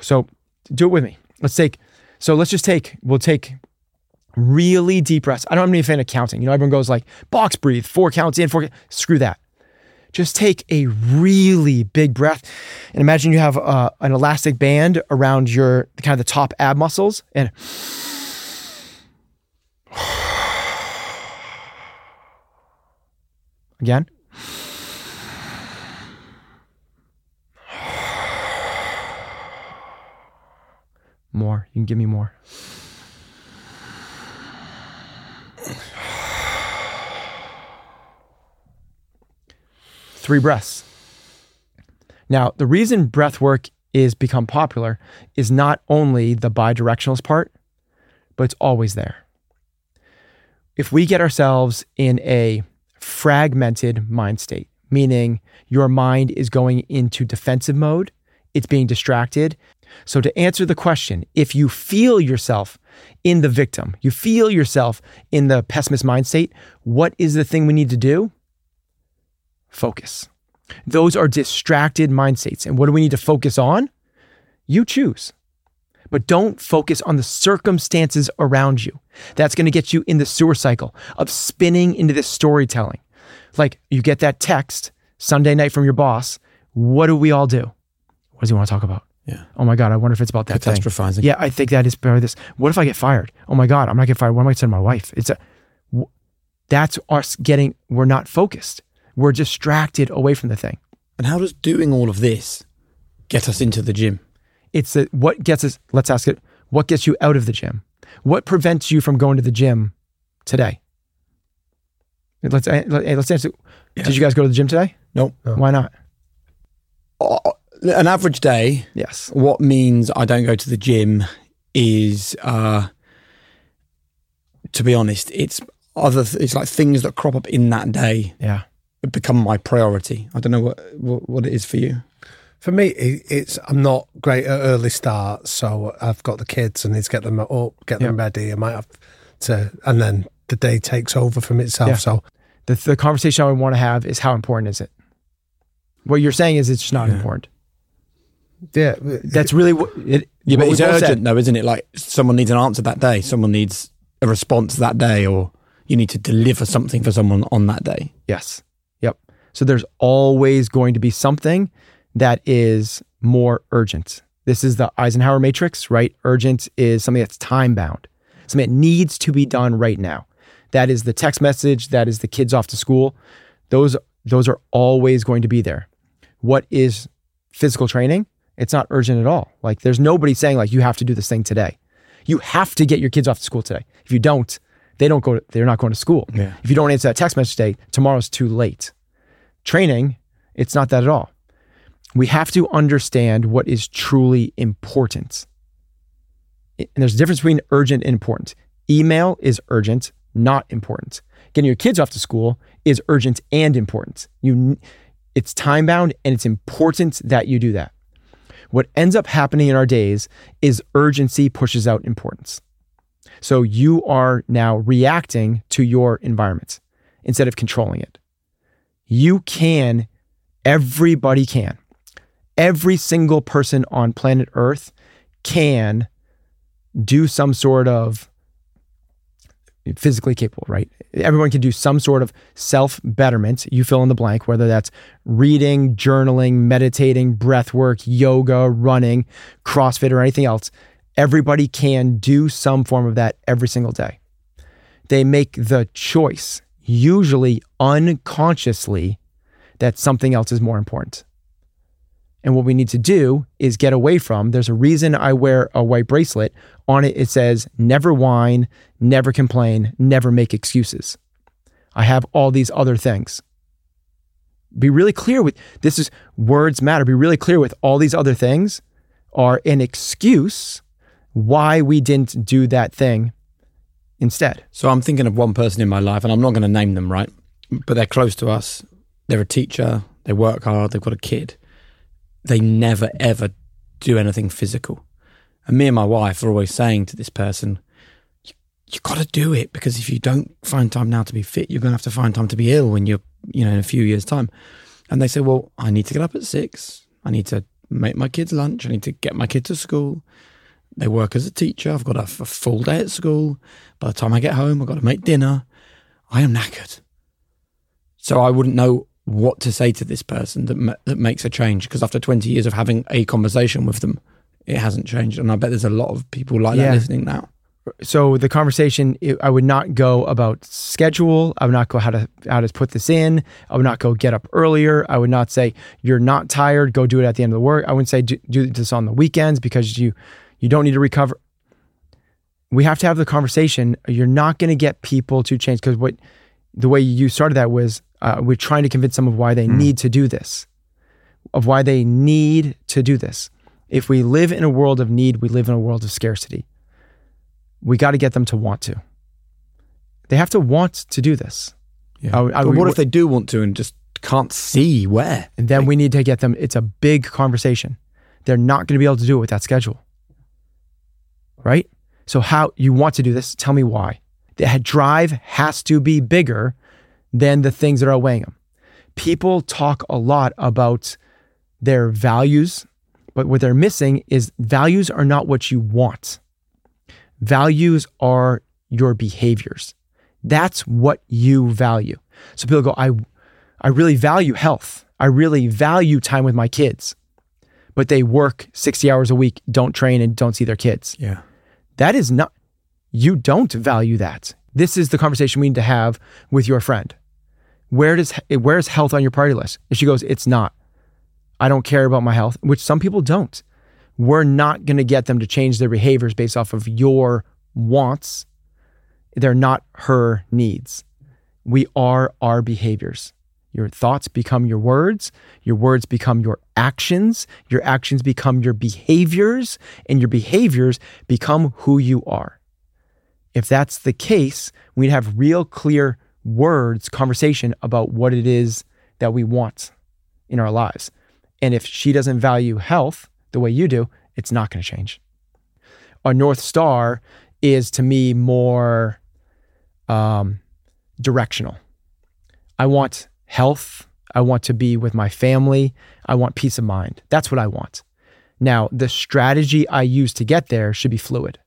S3: So, do it with me. Let's take so let's just take, we'll take really deep breaths. I don't have any fan of counting. You know, everyone goes like box breathe, four counts in, four. Screw that. Just take a really big breath and imagine you have uh, an elastic band around your kind of the top ab muscles and again. More. You can give me more. Three breaths. Now, the reason breath work is become popular is not only the bidirectionalist part, but it's always there. If we get ourselves in a fragmented mind state, meaning your mind is going into defensive mode, it's being distracted, so, to answer the question, if you feel yourself in the victim, you feel yourself in the pessimist mind state, what is the thing we need to do? Focus. Those are distracted mind states. And what do we need to focus on? You choose. But don't focus on the circumstances around you. That's going to get you in the sewer cycle of spinning into this storytelling. Like you get that text Sunday night from your boss. What do we all do? What does he want to talk about?
S2: Yeah.
S3: Oh my God, I wonder if it's about that
S2: Catastrophizing.
S3: Thing. Yeah, I think that is probably this. What if I get fired? Oh my God, I'm not getting fired. What am I going to my wife? It's a, that's us getting, we're not focused. We're distracted away from the thing.
S2: And how does doing all of this get us into the gym?
S3: It's a, what gets us, let's ask it, what gets you out of the gym? What prevents you from going to the gym today? Let's, let's answer. Yeah. Did you guys go to the gym today?
S2: Nope.
S3: No. Why not?
S2: Uh, an average day.
S3: Yes.
S2: What means I don't go to the gym is, uh, to be honest, it's other. It's like things that crop up in that day.
S3: Yeah.
S2: Become my priority. I don't know what what, what it is for you.
S5: For me, it's I'm not great at early starts, so I've got the kids and need to get them up, get them ready. I might have to, and then the day takes over from itself. Yeah. So
S3: the the conversation I would want to have is how important is it? What you're saying is it's not important.
S5: Yeah,
S3: That's really what it.
S2: Yeah,
S3: what
S2: but it's urgent
S3: said.
S2: though, isn't it? Like someone needs an answer that day. Someone needs a response that day, or you need to deliver something for someone on that day.
S3: Yes. Yep. So there's always going to be something that is more urgent. This is the Eisenhower matrix, right? Urgent is something that's time bound, something that needs to be done right now. That is the text message, that is the kids off to school. Those those are always going to be there. What is physical training? It's not urgent at all. Like there's nobody saying like you have to do this thing today. You have to get your kids off to school today. If you don't, they don't go to, they're not going to school.
S2: Yeah.
S3: If you don't answer that text message today, tomorrow's too late. Training, it's not that at all. We have to understand what is truly important. And there's a difference between urgent and important. Email is urgent, not important. Getting your kids off to school is urgent and important. You it's time bound and it's important that you do that. What ends up happening in our days is urgency pushes out importance. So you are now reacting to your environment instead of controlling it. You can, everybody can. Every single person on planet Earth can do some sort of physically capable, right? Everyone can do some sort of self betterment. You fill in the blank, whether that's reading, journaling, meditating, breath work, yoga, running, CrossFit, or anything else. Everybody can do some form of that every single day. They make the choice, usually unconsciously, that something else is more important. And what we need to do is get away from. There's a reason I wear a white bracelet. On it, it says, never whine, never complain, never make excuses. I have all these other things. Be really clear with this is words matter. Be really clear with all these other things are an excuse why we didn't do that thing instead.
S2: So I'm thinking of one person in my life, and I'm not going to name them, right? But they're close to us. They're a teacher. They work hard. They've got a kid. They never ever do anything physical. And me and my wife are always saying to this person, you, you got to do it because if you don't find time now to be fit, you're going to have to find time to be ill when you're, you know, in a few years' time. And they say, well, I need to get up at six. I need to make my kids lunch. I need to get my kid to school. They work as a teacher. I've got a, a full day at school. By the time I get home, I've got to make dinner. I am knackered. So I wouldn't know what to say to this person that ma- that makes a change because after 20 years of having a conversation with them, it hasn't changed. And I bet there's a lot of people like
S3: Yeah.
S2: that listening now.
S3: so the conversation it- i would not go about schedule i would not go how to how to put this in i would not go get up earlier i would not say you're not tired go do it at the end of the work i wouldn't say do, do this on the weekends because you you don't need to recover we have to have the conversation you're not going to get people to change because what the way you started that was uh, we're trying to convince them of why they need to do this of why they need to do this if we live in a world of need we live in a world of scarcity we got to get them to want to. They have to want to do this.
S2: Yeah.
S3: I would- I
S2: but
S3: would-
S2: what if they do want to and just can't see where?
S3: And then we need to get them, it's a big conversation. They're not going to be able to do it with that schedule. Right? So, how you want to do this, tell me why. The ha- drive has to be bigger than the things that are weighing them. People talk a lot about their values, but what they're missing is values are not what you want. Values are your behaviors. That's what you value. So people go, I, I really value health. I really value time with my kids, but they work 60 hours a week, don't train, and don't see their kids.
S2: Yeah.
S3: That is not, you don't value that. This is the conversation we need to have with your friend. Where does where is health on your priority list? And she goes, it's not. I don't care about my health, which some people don't. We're not going to get them to change their behaviors based off of your wants. They're not her needs. We are our behaviors. Your thoughts become your words. Your words become your actions. Your actions become your behaviors, and your behaviors become who you are. If that's the case, we'd have real clear words, conversation about what it is that we want in our lives. And if she doesn't value health the way you do, it's not going to change. A North Star is to me more um, directional. I want health. I want to be with my family. I want peace of mind. That's what I want. Now, the strategy I use to get there should be fluid.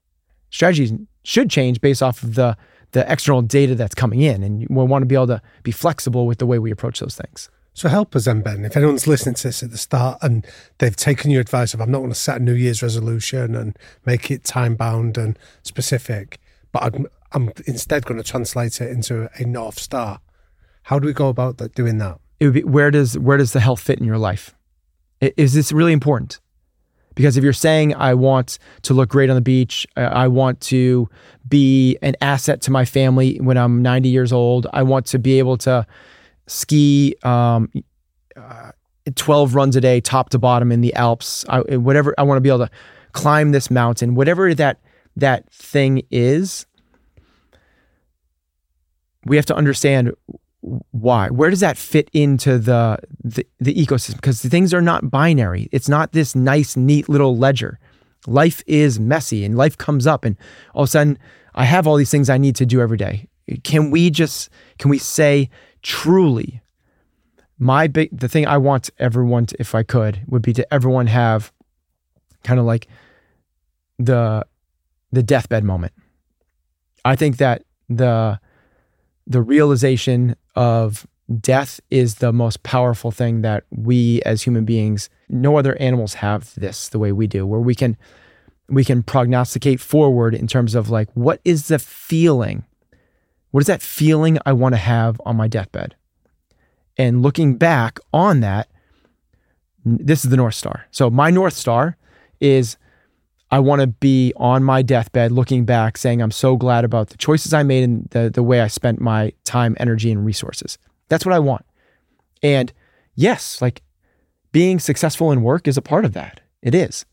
S3: Strategies should change based off of the the external data that's coming in, and we want to be able to be flexible with the way we approach those things.
S5: So help us then, Ben. If anyone's listening to this at the start and they've taken your advice of I'm not going to set a New Year's resolution and make it time bound and specific, but I'm, I'm instead going to translate it into a North Star. How do we go about that, doing that?
S3: It would be where does where does the health fit in your life? Is this really important? Because if you're saying I want to look great on the beach, I want to be an asset to my family when I'm 90 years old, I want to be able to ski um, uh, 12 runs a day, top to bottom in the Alps, I, whatever I want to be able to climb this mountain, whatever that that thing is, we have to understand why? Where does that fit into the the, the ecosystem? Because things are not binary. It's not this nice neat little ledger. Life is messy and life comes up and all of a sudden i have all these things i need to do every day. Can we just can we say truly my big the thing i want everyone to, if i could would be to everyone have kind of like the the deathbed moment. I think that the the realization of death is the most powerful thing that we as human beings no other animals have this the way we do where we can we can prognosticate forward in terms of like what is the feeling? What is that feeling i want to have on my deathbed? And looking back on that this is the north star. So my north star is I want to be on my deathbed looking back saying I'm so glad about the choices I made and the, the way I spent my time, energy, and resources. That's what I want. And yes, like being successful in work is a part of that. It is.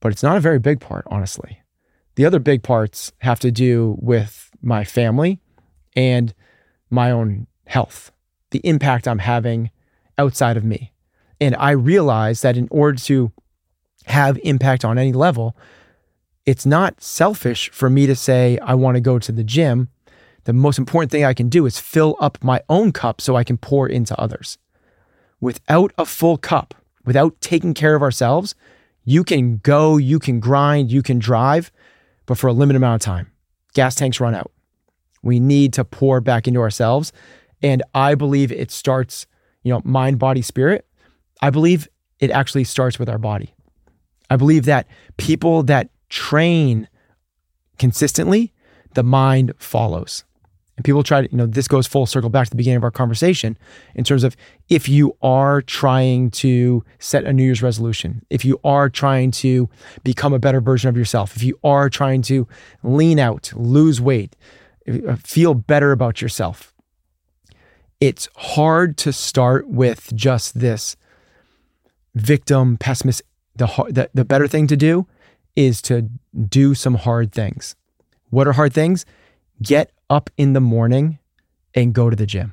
S3: But it's not a very big part, honestly. The other big parts have to do with my family and my own health, the impact I'm having outside of me. And I realize that in order to have impact on any level, it's not selfish for me to say, I want to go to the gym. The most important thing I can do is fill up my own cup so I can pour into others. Without a full cup, without taking care of ourselves, you can go, you can grind, you can drive, but for a limited amount of time. Gas tanks run out. We need to pour back into ourselves. And I believe it starts, you know, mind, body, spirit. I believe it actually starts with our body. I believe that people that train consistently, the mind follows. And people try to, you know, this goes full circle back to the beginning of our conversation in terms of if you are trying to set a New Year's resolution, if you are trying to become a better version of yourself, if you are trying to lean out, lose weight, uh, feel better about yourself, it's hard to start with just this victim, pessimist the, the the better thing to do is to do some hard things. What are hard things? Get up in the morning and go to the gym.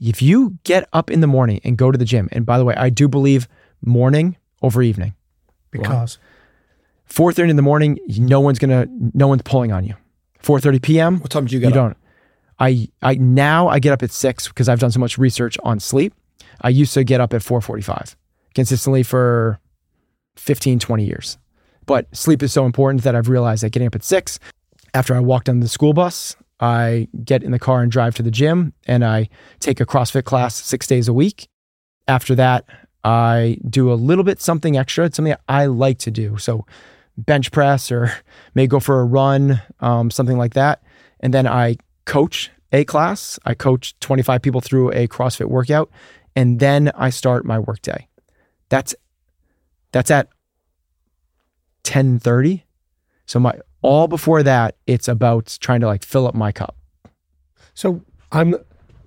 S3: If you get up in the morning and go to the gym, and by the way, I do believe morning over evening.
S5: Because
S3: 4:30 in the morning, no one's gonna no one's pulling on you. 4:30 p.m.
S6: What time do you get
S3: You
S6: up?
S3: don't. I I now I get up at six because I've done so much research on sleep. I used to get up at 4:45 consistently for 15, 20 years. But sleep is so important that I've realized that getting up at six, after I walk down the school bus, I get in the car and drive to the gym and I take a CrossFit class six days a week. After that, I do a little bit something extra. It's something I like to do. So bench press or may go for a run, um, something like that. And then I coach a class. I coach 25 people through a CrossFit workout. And then I start my workday. That's that's at 10:30. So my all before that, it's about trying to like fill up my cup.
S5: So I'm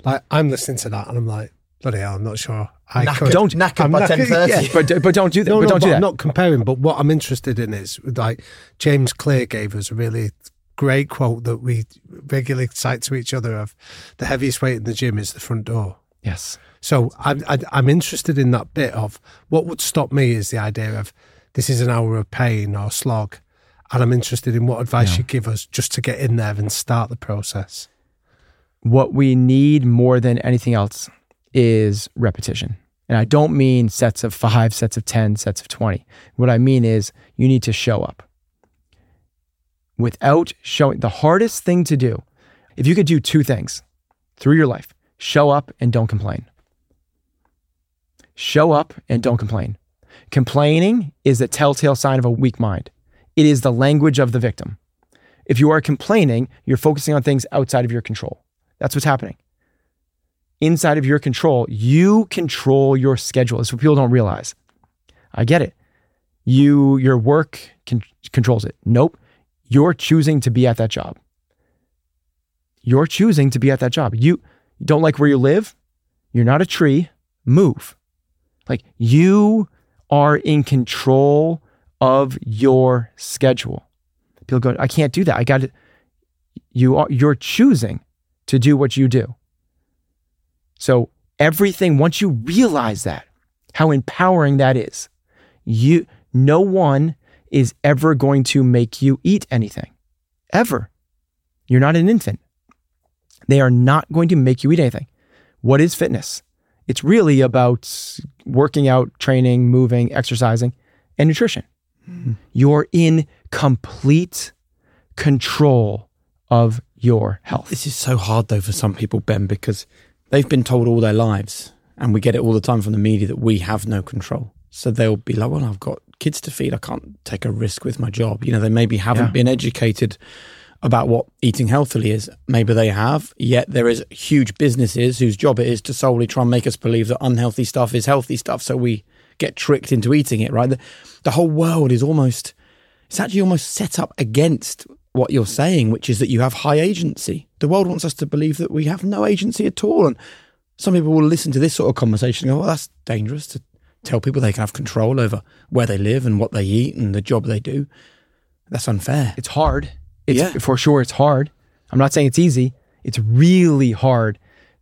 S5: like I'm listening to that and I'm like, bloody hell, I'm not sure. I
S6: Knackered-
S5: could.
S6: don't- knackered
S5: I'm
S6: by 10:30.
S5: yeah.
S3: But but don't do that.
S5: No,
S3: but
S5: no,
S3: don't do that.
S5: I'm not comparing. But what I'm interested in is like James Clear gave us a really great quote that we regularly cite to each other of the heaviest weight in the gym is the front door.
S3: Yes.
S5: So I'm I, I'm interested in that bit of what would stop me is the idea of this is an hour of pain or slog, and I'm interested in what advice you give us just to get in there and start the process.
S3: What we need more than anything else is repetition. And I don't mean sets of five, sets of 10, sets of 20. What I mean is you need to show up. Without showing, the hardest thing to do, if you could do two things through your life show up and don't complain. Show up and don't complain. Complaining is a telltale sign of a weak mind, it is the language of the victim. If you are complaining, you're focusing on things outside of your control. That's what's happening. Inside of your control, you control your schedule. That's what people don't realize. I get it. You, your work con- controls it. Nope. You're choosing to be at that job. You're choosing to be at that job. You don't like where you live. You're not a tree. Move. Like you are in control of your schedule. People go, I can't do that. I got to. You are you're choosing to do what you do. So everything once you realize that, how empowering that is, you no one is ever going to make you eat anything. Ever. You're not an infant. They are not going to make you eat anything. What is fitness? It's really about working out, training, moving, exercising, and nutrition. Mm-hmm. You're in complete control of your health.
S2: This is so hard though for some people, Ben, because they've been told all their lives, and we get it all the time from the media that we have no control. So they'll be like, well, I've got kids to feed. I can't take a risk with my job. You know, they maybe haven't yeah. been educated about what eating healthily is. Maybe they have, yet there is huge businesses whose job it is to solely try and make us believe that unhealthy stuff is healthy stuff. So we get tricked into eating it, right? The, the whole world is almost, it's actually almost set up against what you're saying, which is that you have high agency. The world wants us to believe that we have no agency at all. And some people will listen to this sort of conversation and go, well, that's dangerous to tell people they can have control over where they live and what they eat and the job they do. That's unfair.
S3: It's hard. It's, yeah. For sure, it's hard. I'm not saying it's easy. It's really hard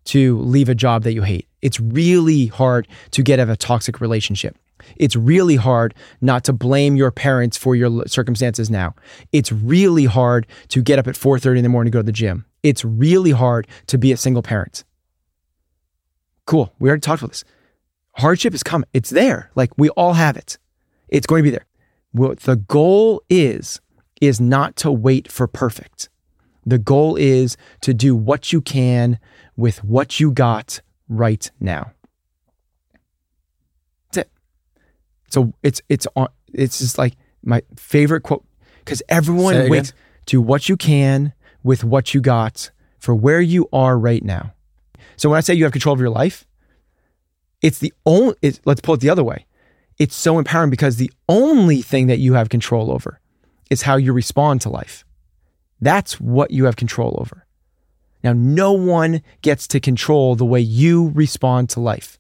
S3: to leave a job that you hate. It's really hard to get out of a toxic relationship. It's really hard not to blame your parents for your circumstances now. It's really hard to get up at 4:30 in the morning to go to the gym. It's really hard to be a single parent. Cool. We already talked about this. Hardship is coming. It's there. Like we all have it. It's going to be there. What the goal is is not to wait for perfect. The goal is to do what you can with what you got right now. That's it. So it's it's on it's just like my favorite quote because everyone waits to what you can with what you got for where you are right now. So when I say you have control of your life, it's the only it's, let's pull it the other way. It's so empowering because the only thing that you have control over is how you respond to life. That's what you have control over. Now, no one gets to control the way you respond to life.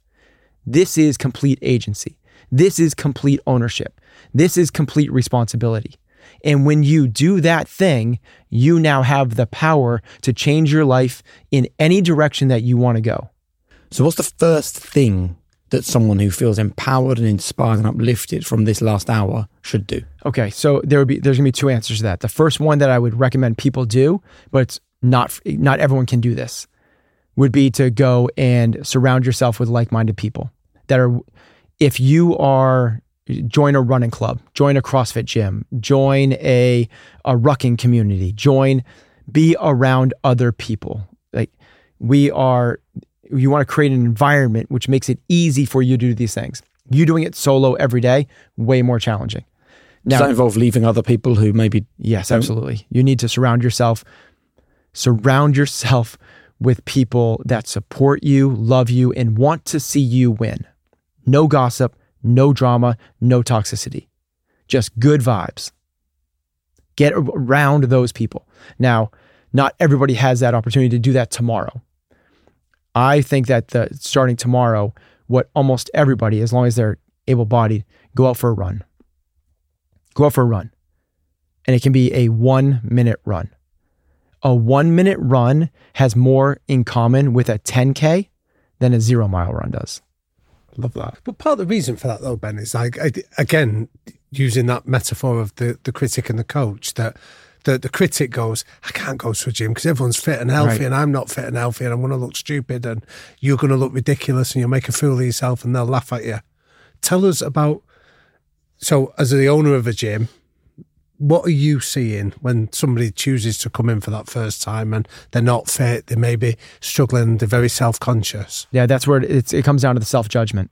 S3: This is complete agency. This is complete ownership. This is complete responsibility. And when you do that thing, you now have the power to change your life in any direction that you want to go.
S2: So, what's the first thing that someone who feels empowered and inspired and uplifted from this last hour should do?
S3: Okay, so there would be there's gonna be two answers to that. The first one that I would recommend people do, but not not everyone can do this, would be to go and surround yourself with like-minded people that are. If you are join a running club, join a CrossFit gym, join a a rucking community, join be around other people. Like we are you want to create an environment which makes it easy for you to do these things. You doing it solo every day, way more challenging.
S2: Now, Does that involve leaving other people who maybe?
S3: Yes, absolutely. You need to surround yourself, surround yourself with people that support you, love you, and want to see you win. No gossip, no drama, no toxicity, just good vibes. Get around those people. Now, not everybody has that opportunity to do that tomorrow. I think that the, starting tomorrow, what almost everybody, as long as they're able bodied, go out for a run. Go out for a run. And it can be a one minute run. A one minute run has more in common with a 10K than a zero mile run does.
S5: Love that. But part of the reason for that, though, Ben, is like, again, using that metaphor of the, the critic and the coach, that the, the critic goes, I can't go to a gym because everyone's fit and healthy
S3: Right.
S5: and I'm not fit and healthy and I'm going to look stupid and you're going to look ridiculous and you'll make a fool of yourself and they'll laugh at you. Tell us about, so as the owner of a gym, what are you seeing when somebody chooses to come in for that first time and they're not fit, they may be struggling, they're very self conscious?
S3: Yeah, that's where it's, it comes down to the self judgment.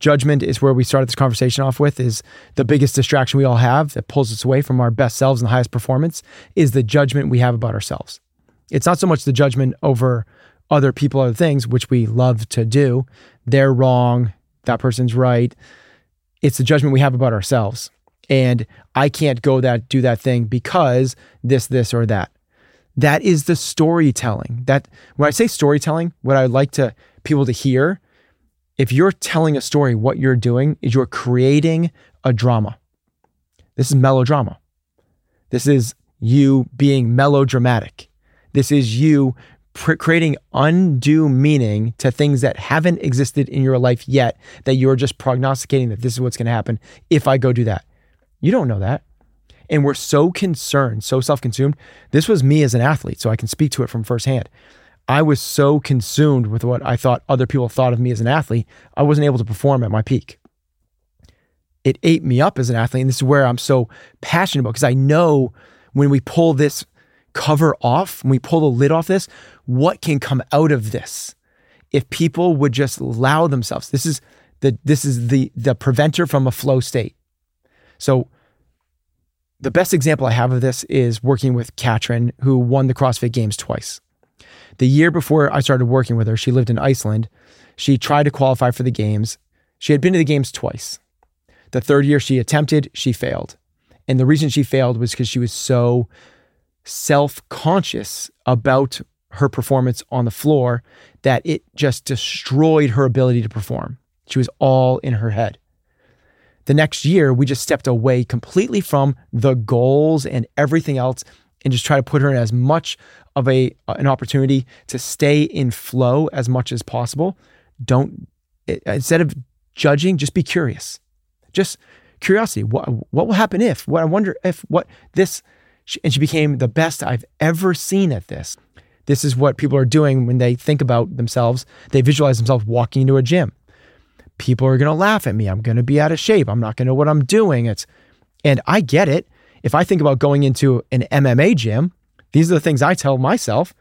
S3: Judgment is where we started this conversation off with is the biggest distraction we all have that pulls us away from our best selves and the highest performance is the judgment we have about ourselves. It's not so much the judgment over other people, other things, which we love to do. They're wrong. That person's right. It's the judgment we have about ourselves. And I can't go that do that thing because this, this, or that. That is the storytelling. That when I say storytelling, what I would like to people to hear, if you're telling a story, what you're doing is you're creating a drama. This is melodrama. This is you being melodramatic. This is you creating undue meaning to things that haven't existed in your life yet, that you're just prognosticating that this is what's going to happen if I go do that. You don't know that. And we're so concerned, so self consumed. This was me as an athlete, so I can speak to it from firsthand. I was so consumed with what I thought other people thought of me as an athlete, I wasn't able to perform at my peak. It ate me up as an athlete. And this is where I'm so passionate about because I know when we pull this cover off, when we pull the lid off this, what can come out of this? If people would just allow themselves, this is the this is the the preventer from a flow state. So the best example I have of this is working with Katrin, who won the CrossFit Games twice. The year before I started working with her, she lived in Iceland. She tried to qualify for the games. She had been to the games twice. The third year she attempted, she failed. And the reason she failed was because she was so self conscious about her performance on the floor that it just destroyed her ability to perform. She was all in her head. The next year, we just stepped away completely from the goals and everything else and just try to put her in as much of a uh, an opportunity to stay in flow as much as possible. Don't instead of judging, just be curious. Just curiosity. What what will happen if? What I wonder if what this and she became the best I've ever seen at this. This is what people are doing when they think about themselves. They visualize themselves walking into a gym. People are going to laugh at me. I'm going to be out of shape. I'm not going to know what I'm doing. It's and I get it. If I think about going into an MMA gym, these are the things I tell myself.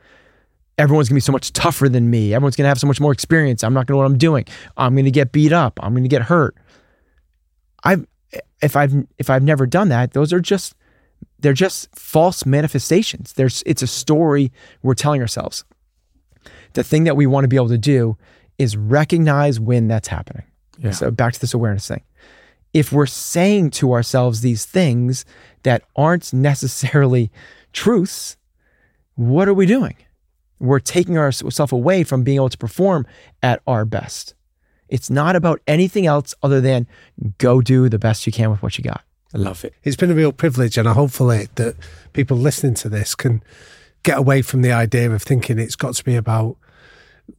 S3: Everyone's going to be so much tougher than me. Everyone's going to have so much more experience. I'm not going to know what I'm doing. I'm going to get beat up. I'm going to get hurt. I've if I've if I've never done that, those are just they're just false manifestations. There's it's a story we're telling ourselves. The thing that we want to be able to do is recognize when that's happening.
S2: Yeah.
S3: So back to this awareness thing. If we're saying to ourselves these things that aren't necessarily truths, what are we doing? We're taking ourselves away from being able to perform at our best. It's not about anything else other than go do the best you can with what you got.
S2: I love it.
S5: It's been a real privilege, and I hopefully that people listening to this can get away from the idea of thinking it's got to be about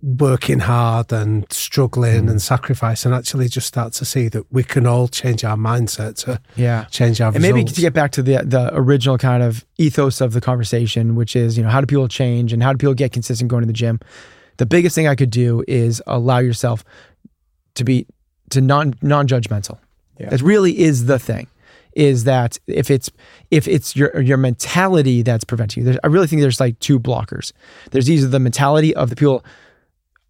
S5: working hard and struggling and mm. sacrifice, and actually just start to see that we can all change our mindset to
S3: Yeah.
S5: change our
S3: and maybe to get back to the the original kind of ethos of the conversation, which is you know how do people change and how do people get consistent going to the gym? The biggest thing I could do is allow yourself to be to non non judgmental.
S2: Yeah.
S3: That really is the thing. Is that if it's if it's your your mentality that's preventing you? There's, I really think there's like two blockers. There's either the mentality of the people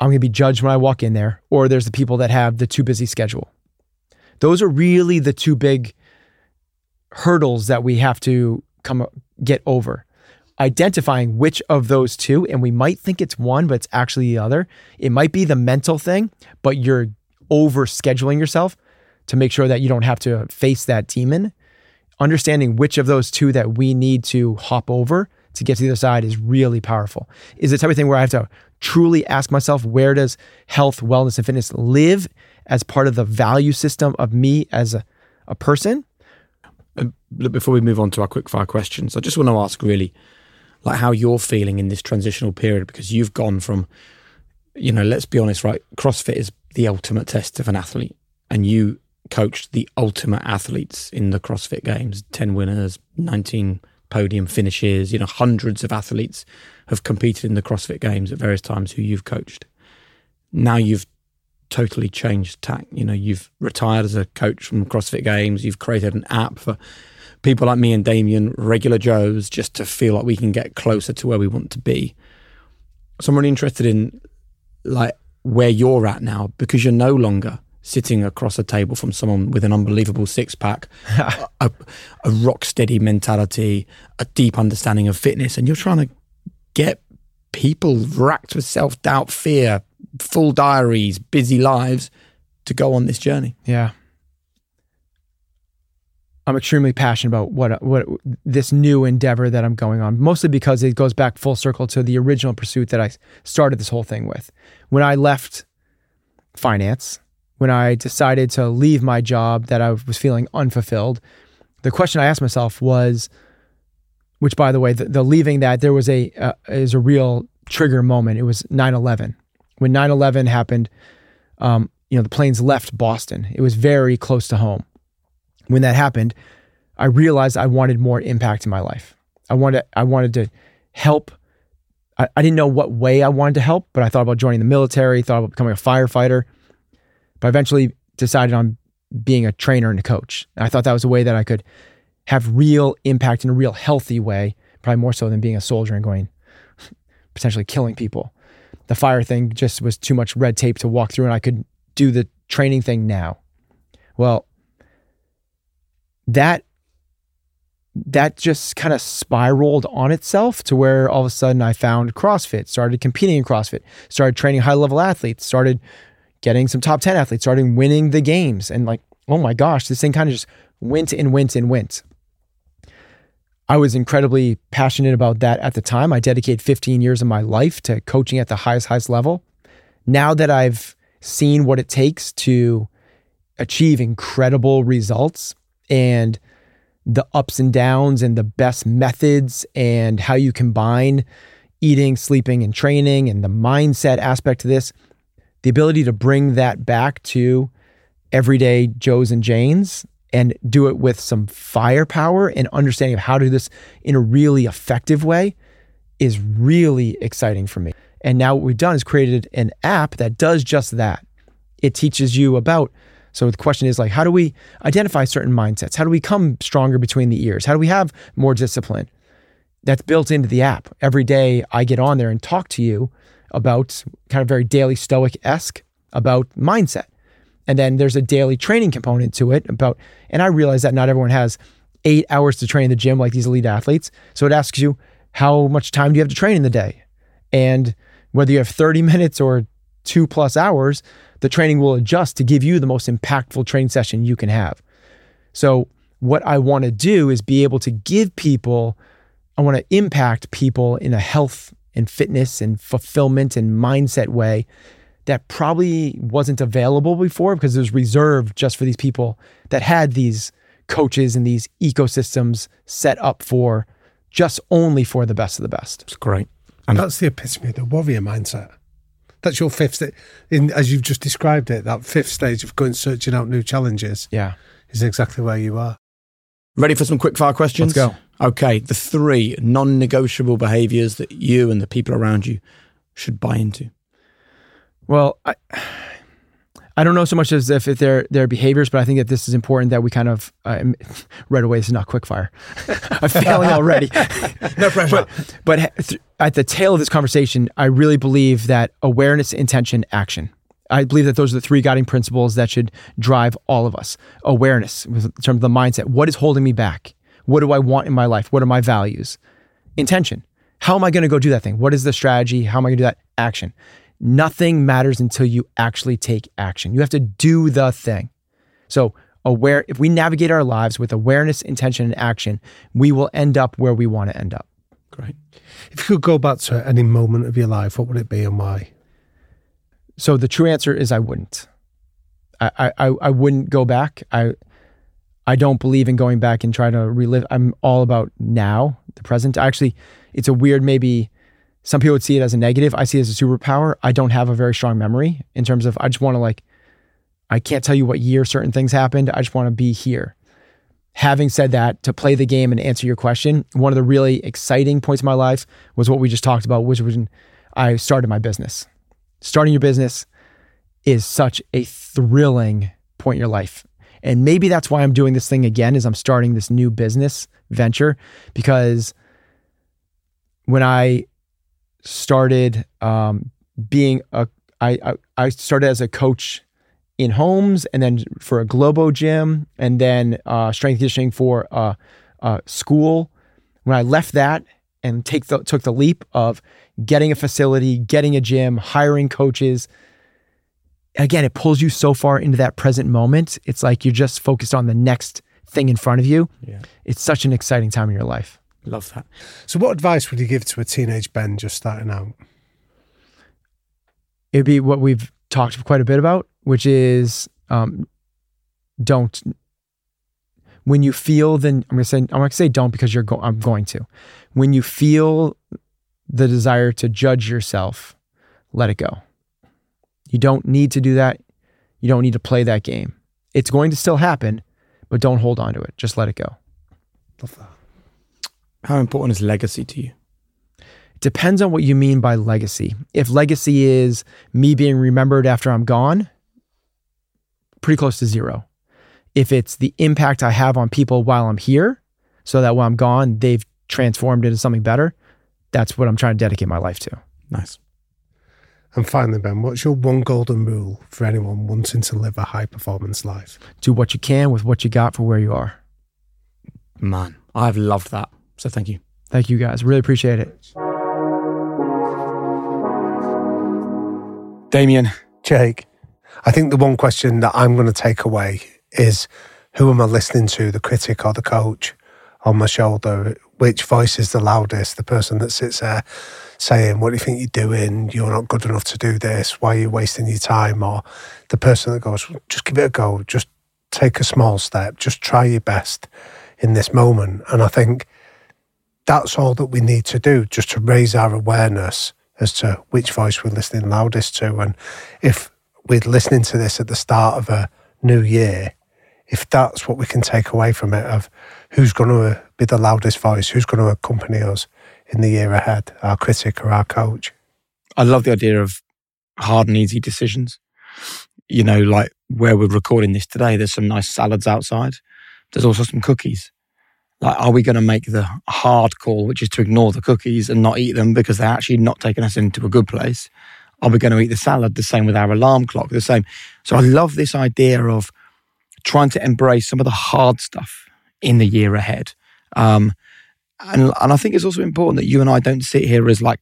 S3: I'm going to be judged when I walk in there, or there's the people that have the too busy schedule. Those are really the two big hurdles that we have to come get over. Identifying which of those two and we might think it's one but it's actually the other. It might be the mental thing but you're over scheduling yourself to make sure that you don't have to face that demon. Understanding which of those two that we need to hop over to get to the other side is really powerful. Is the type of thing where i have to truly ask myself where does health wellness and fitness live as part of the value system of me as a, a person
S2: before we move on to our quick fire questions, I just want to ask really, like how you're feeling in this transitional period because you've gone from, you know, let's be honest, right? CrossFit is the ultimate test of an athlete, and you coached the ultimate athletes in the CrossFit Games, ten winners, nineteen podium finishes. You know, hundreds of athletes have competed in the CrossFit Games at various times who you've coached. Now you've totally changed tack. You know, you've retired as a coach from CrossFit Games. You've created an app for people like me and Damian, regular Joes, just to feel like we can get closer to where we want to be. So I'm really interested in like where you're at now because you're no longer sitting across a table from someone with an unbelievable six pack, a, a rock steady mentality, a deep understanding of fitness, and you're trying to get people racked with self doubt, fear, full diaries, busy lives to go on this journey.
S3: Yeah. I'm extremely passionate about what what this new endeavor that I'm going on, mostly because it goes back full circle to the original pursuit that I started this whole thing with. When I left finance, when I decided to leave my job that I was feeling unfulfilled, the question I asked myself was, which by the way, the, the leaving that there was a uh, is a real trigger moment. It was 9/11. When 9/11 happened, um, you know, the planes left Boston. It was very close to home when that happened, I realized I wanted more impact in my life. I wanted I wanted to help. I, I didn't know what way I wanted to help, but I thought about joining the military, thought about becoming a firefighter. But I eventually decided on being a trainer and a coach. And I thought that was a way that I could have real impact in a real healthy way, probably more so than being a soldier and going potentially killing people. The fire thing just was too much red tape to walk through, and I could do the training thing now. Well, that that just kind of spiraled on itself to where all of a sudden I found CrossFit, started competing in CrossFit, started training high level athletes, started getting some top 10 athletes, starting winning the games. And like, oh my gosh, this thing kind of just went and went and went. I was incredibly passionate about that at the time. I dedicated 15 years of my life to coaching at the highest, highest level. Now that I've seen what it takes to achieve incredible results, and the ups and downs and the best methods and how you combine eating, sleeping, and training and the mindset aspect to this, the ability to bring that back to everyday Joes and Janes and do it with some firepower and understanding of how to do this in a really effective way is really exciting for me. And now what we've done is created an app that does just that. It teaches you about so the question is like, how do we identify certain mindsets? How do we come stronger between the ears? How do we have more discipline? That's built into the app. Every day I get on there and talk to you about kind of very daily stoic esque about mindset. And then there's a daily training component to it about, and I realize that not everyone has eight hours to train in the gym like these elite athletes. So it asks you, how much time do you have to train in the day? And whether you have 30 minutes or two plus hours, the training will adjust to give you the most impactful training session you can have. So, what I want to do is be able to give people, I want to impact people in a health and fitness and fulfillment and mindset way that probably wasn't available before because it was reserved just for these people that had these coaches and these ecosystems set up for just only for the best of the best.
S2: It's great.
S5: And that's the epitome of the warrior mindset. That's your fifth stage, in as you've just described it. That fifth stage of going searching out new challenges.
S3: Yeah,
S5: is exactly where you are.
S2: Ready for some quick fire questions?
S3: Let's
S2: go. Okay, the three non-negotiable behaviors that you and the people around you should buy into.
S3: Well, I I don't know so much as if they're their behaviors, but I think that this is important that we kind of uh, right away. This is not quick fire. I'm failing already.
S2: no pressure.
S3: But, but at the tail of this conversation, I really believe that awareness, intention, action. I believe that those are the three guiding principles that should drive all of us. Awareness, in terms of the mindset. What is holding me back? What do I want in my life? What are my values? Intention. How am I going to go do that thing? What is the strategy? How am I going to do that? Action nothing matters until you actually take action. You have to do the thing. So, aware if we navigate our lives with awareness, intention and action, we will end up where we want to end up.
S2: Great.
S5: If you could go back to any moment of your life, what would it be and why?
S3: So the true answer is I wouldn't. I I, I wouldn't go back. I I don't believe in going back and trying to relive. I'm all about now, the present. Actually, it's a weird maybe some people would see it as a negative. I see it as a superpower. I don't have a very strong memory in terms of I just want to like I can't tell you what year certain things happened. I just want to be here. having said that, to play the game and answer your question, one of the really exciting points of my life was what we just talked about, which was when I started my business. Starting your business is such a thrilling point in your life. And maybe that's why I'm doing this thing again is I'm starting this new business venture because when I started um, being a I, I I started as a coach in homes and then for a Globo gym and then uh, strength conditioning for a, a school. When I left that and take the, took the leap of getting a facility, getting a gym, hiring coaches, again, it pulls you so far into that present moment. It's like you're just focused on the next thing in front of you.
S2: Yeah.
S3: It's such an exciting time in your life.
S2: Love that.
S5: So, what advice would you give to a teenage Ben just starting out?
S3: It'd be what we've talked quite a bit about, which is um, don't. When you feel, then I'm gonna say I'm gonna say don't because you're go, I'm going to. When you feel the desire to judge yourself, let it go. You don't need to do that. You don't need to play that game. It's going to still happen, but don't hold on to it. Just let it go.
S5: Love that.
S2: How important is legacy to you?
S3: It depends on what you mean by legacy. If legacy is me being remembered after I'm gone, pretty close to zero. If it's the impact I have on people while I'm here, so that when I'm gone, they've transformed into something better, that's what I'm trying to dedicate my life to.
S2: Nice.
S5: And finally, Ben, what's your one golden rule for anyone wanting to live a high performance life?
S3: Do what you can with what you got for where you are.
S2: Man, I've loved that. So thank you.
S3: Thank you guys. Really appreciate it.
S2: Damian.
S5: Jake, I think the one question that I'm going to take away is who am I listening to, the critic or the coach on my shoulder? Which voice is the loudest? The person that sits there saying, What do you think you're doing? You're not good enough to do this. Why are you wasting your time? Or the person that goes, Just give it a go. Just take a small step. Just try your best in this moment. And I think that's all that we need to do just to raise our awareness as to which voice we're listening loudest to. And if we're listening to this at the start of a new year, if that's what we can take away from it of who's going to be the loudest voice, who's going to accompany us in the year ahead, our critic or our coach.
S2: I love the idea of hard and easy decisions. You know, like where we're recording this today, there's some nice salads outside. There's also some cookies. Like, are we going to make the hard call, which is to ignore the cookies and not eat them because they're actually not taking us into a good place? Are we going to eat the salad the same with our alarm clock? The same. So I love this idea of trying to embrace some of the hard stuff in the year ahead. Um, and, and I think it's also important that you and I don't sit here as like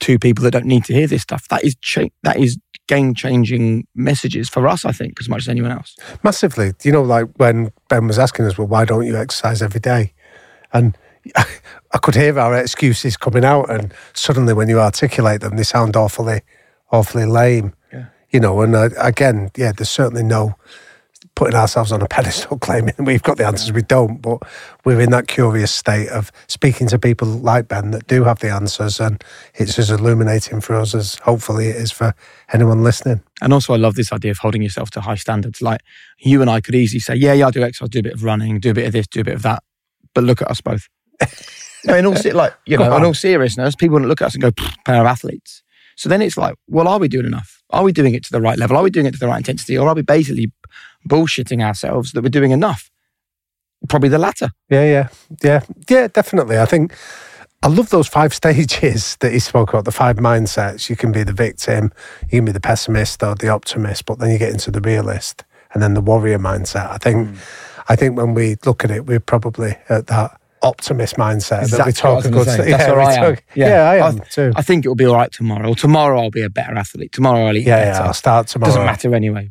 S2: two people that don't need to hear this stuff. That is cha- that is game changing messages for us, I think, as much as anyone else.
S5: Massively. You know, like when Ben was asking us, well, why don't you exercise every day? And I could hear our excuses coming out, and suddenly when you articulate them, they sound awfully, awfully lame.
S2: Yeah.
S5: You know, and uh, again, yeah, there's certainly no putting ourselves on a pedestal claiming we've got the answers. We don't, but we're in that curious state of speaking to people like Ben that do have the answers, and it's as illuminating for us as hopefully it is for anyone listening.
S2: And also, I love this idea of holding yourself to high standards. Like you and I could easily say, "Yeah, yeah, I do exercise, do a bit of running, do a bit of this, do a bit of that," but look at us both. no, in all se- like you know, in all seriousness, people wouldn't look at us and go, "Pair of athletes." So then it's like, well, are we doing enough? Are we doing it to the right level? Are we doing it to the right intensity, or are we basically bullshitting ourselves that we're doing enough? Probably the latter.
S5: Yeah, yeah, yeah, yeah, definitely. I think I love those five stages that he spoke about, the five mindsets. You can be the victim, you can be the pessimist or the optimist, but then you get into the realist and then the warrior mindset. I think, hmm. I think when we look at it, we're probably at that optimist mindset that we
S2: Exactly
S5: talk
S2: I
S5: a good.
S2: say.
S5: yeah,
S2: I am.
S5: talk- yeah, I am too.
S2: I think it'll be all right tomorrow. Tomorrow I'll be a better athlete. Tomorrow I'll eat
S5: yeah,
S2: better.
S5: yeah. I'll start tomorrow.
S2: Doesn't matter anyway.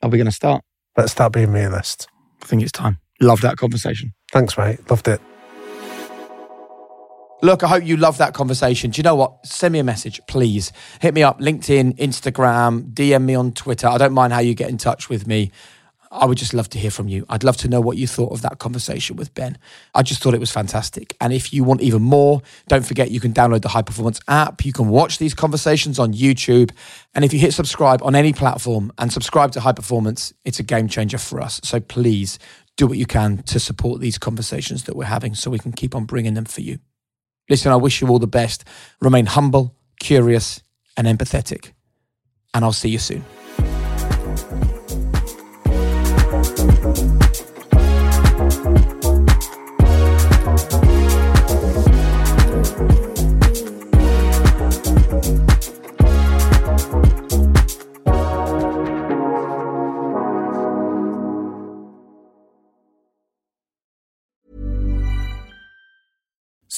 S2: But are we going to start?
S5: Let's start being realist.
S2: I think it's time. Love that conversation.
S5: Thanks, mate. Loved it.
S6: Look, I hope you love that conversation. Do you know what? Send me a message, please. Hit me up, LinkedIn, Instagram, DM me on Twitter. I don't mind how you get in touch with me. I would just love to hear from you. I'd love to know what you thought of that conversation with Ben. I just thought it was fantastic. And if you want even more, don't forget you can download the High Performance app. You can watch these conversations on YouTube. And if you hit subscribe on any platform and subscribe to High Performance, it's a game changer for us. So please do what you can to support these conversations that we're having so we can keep on bringing them for you. Listen, I wish you all the best. Remain humble, curious, and empathetic. And I'll see you soon.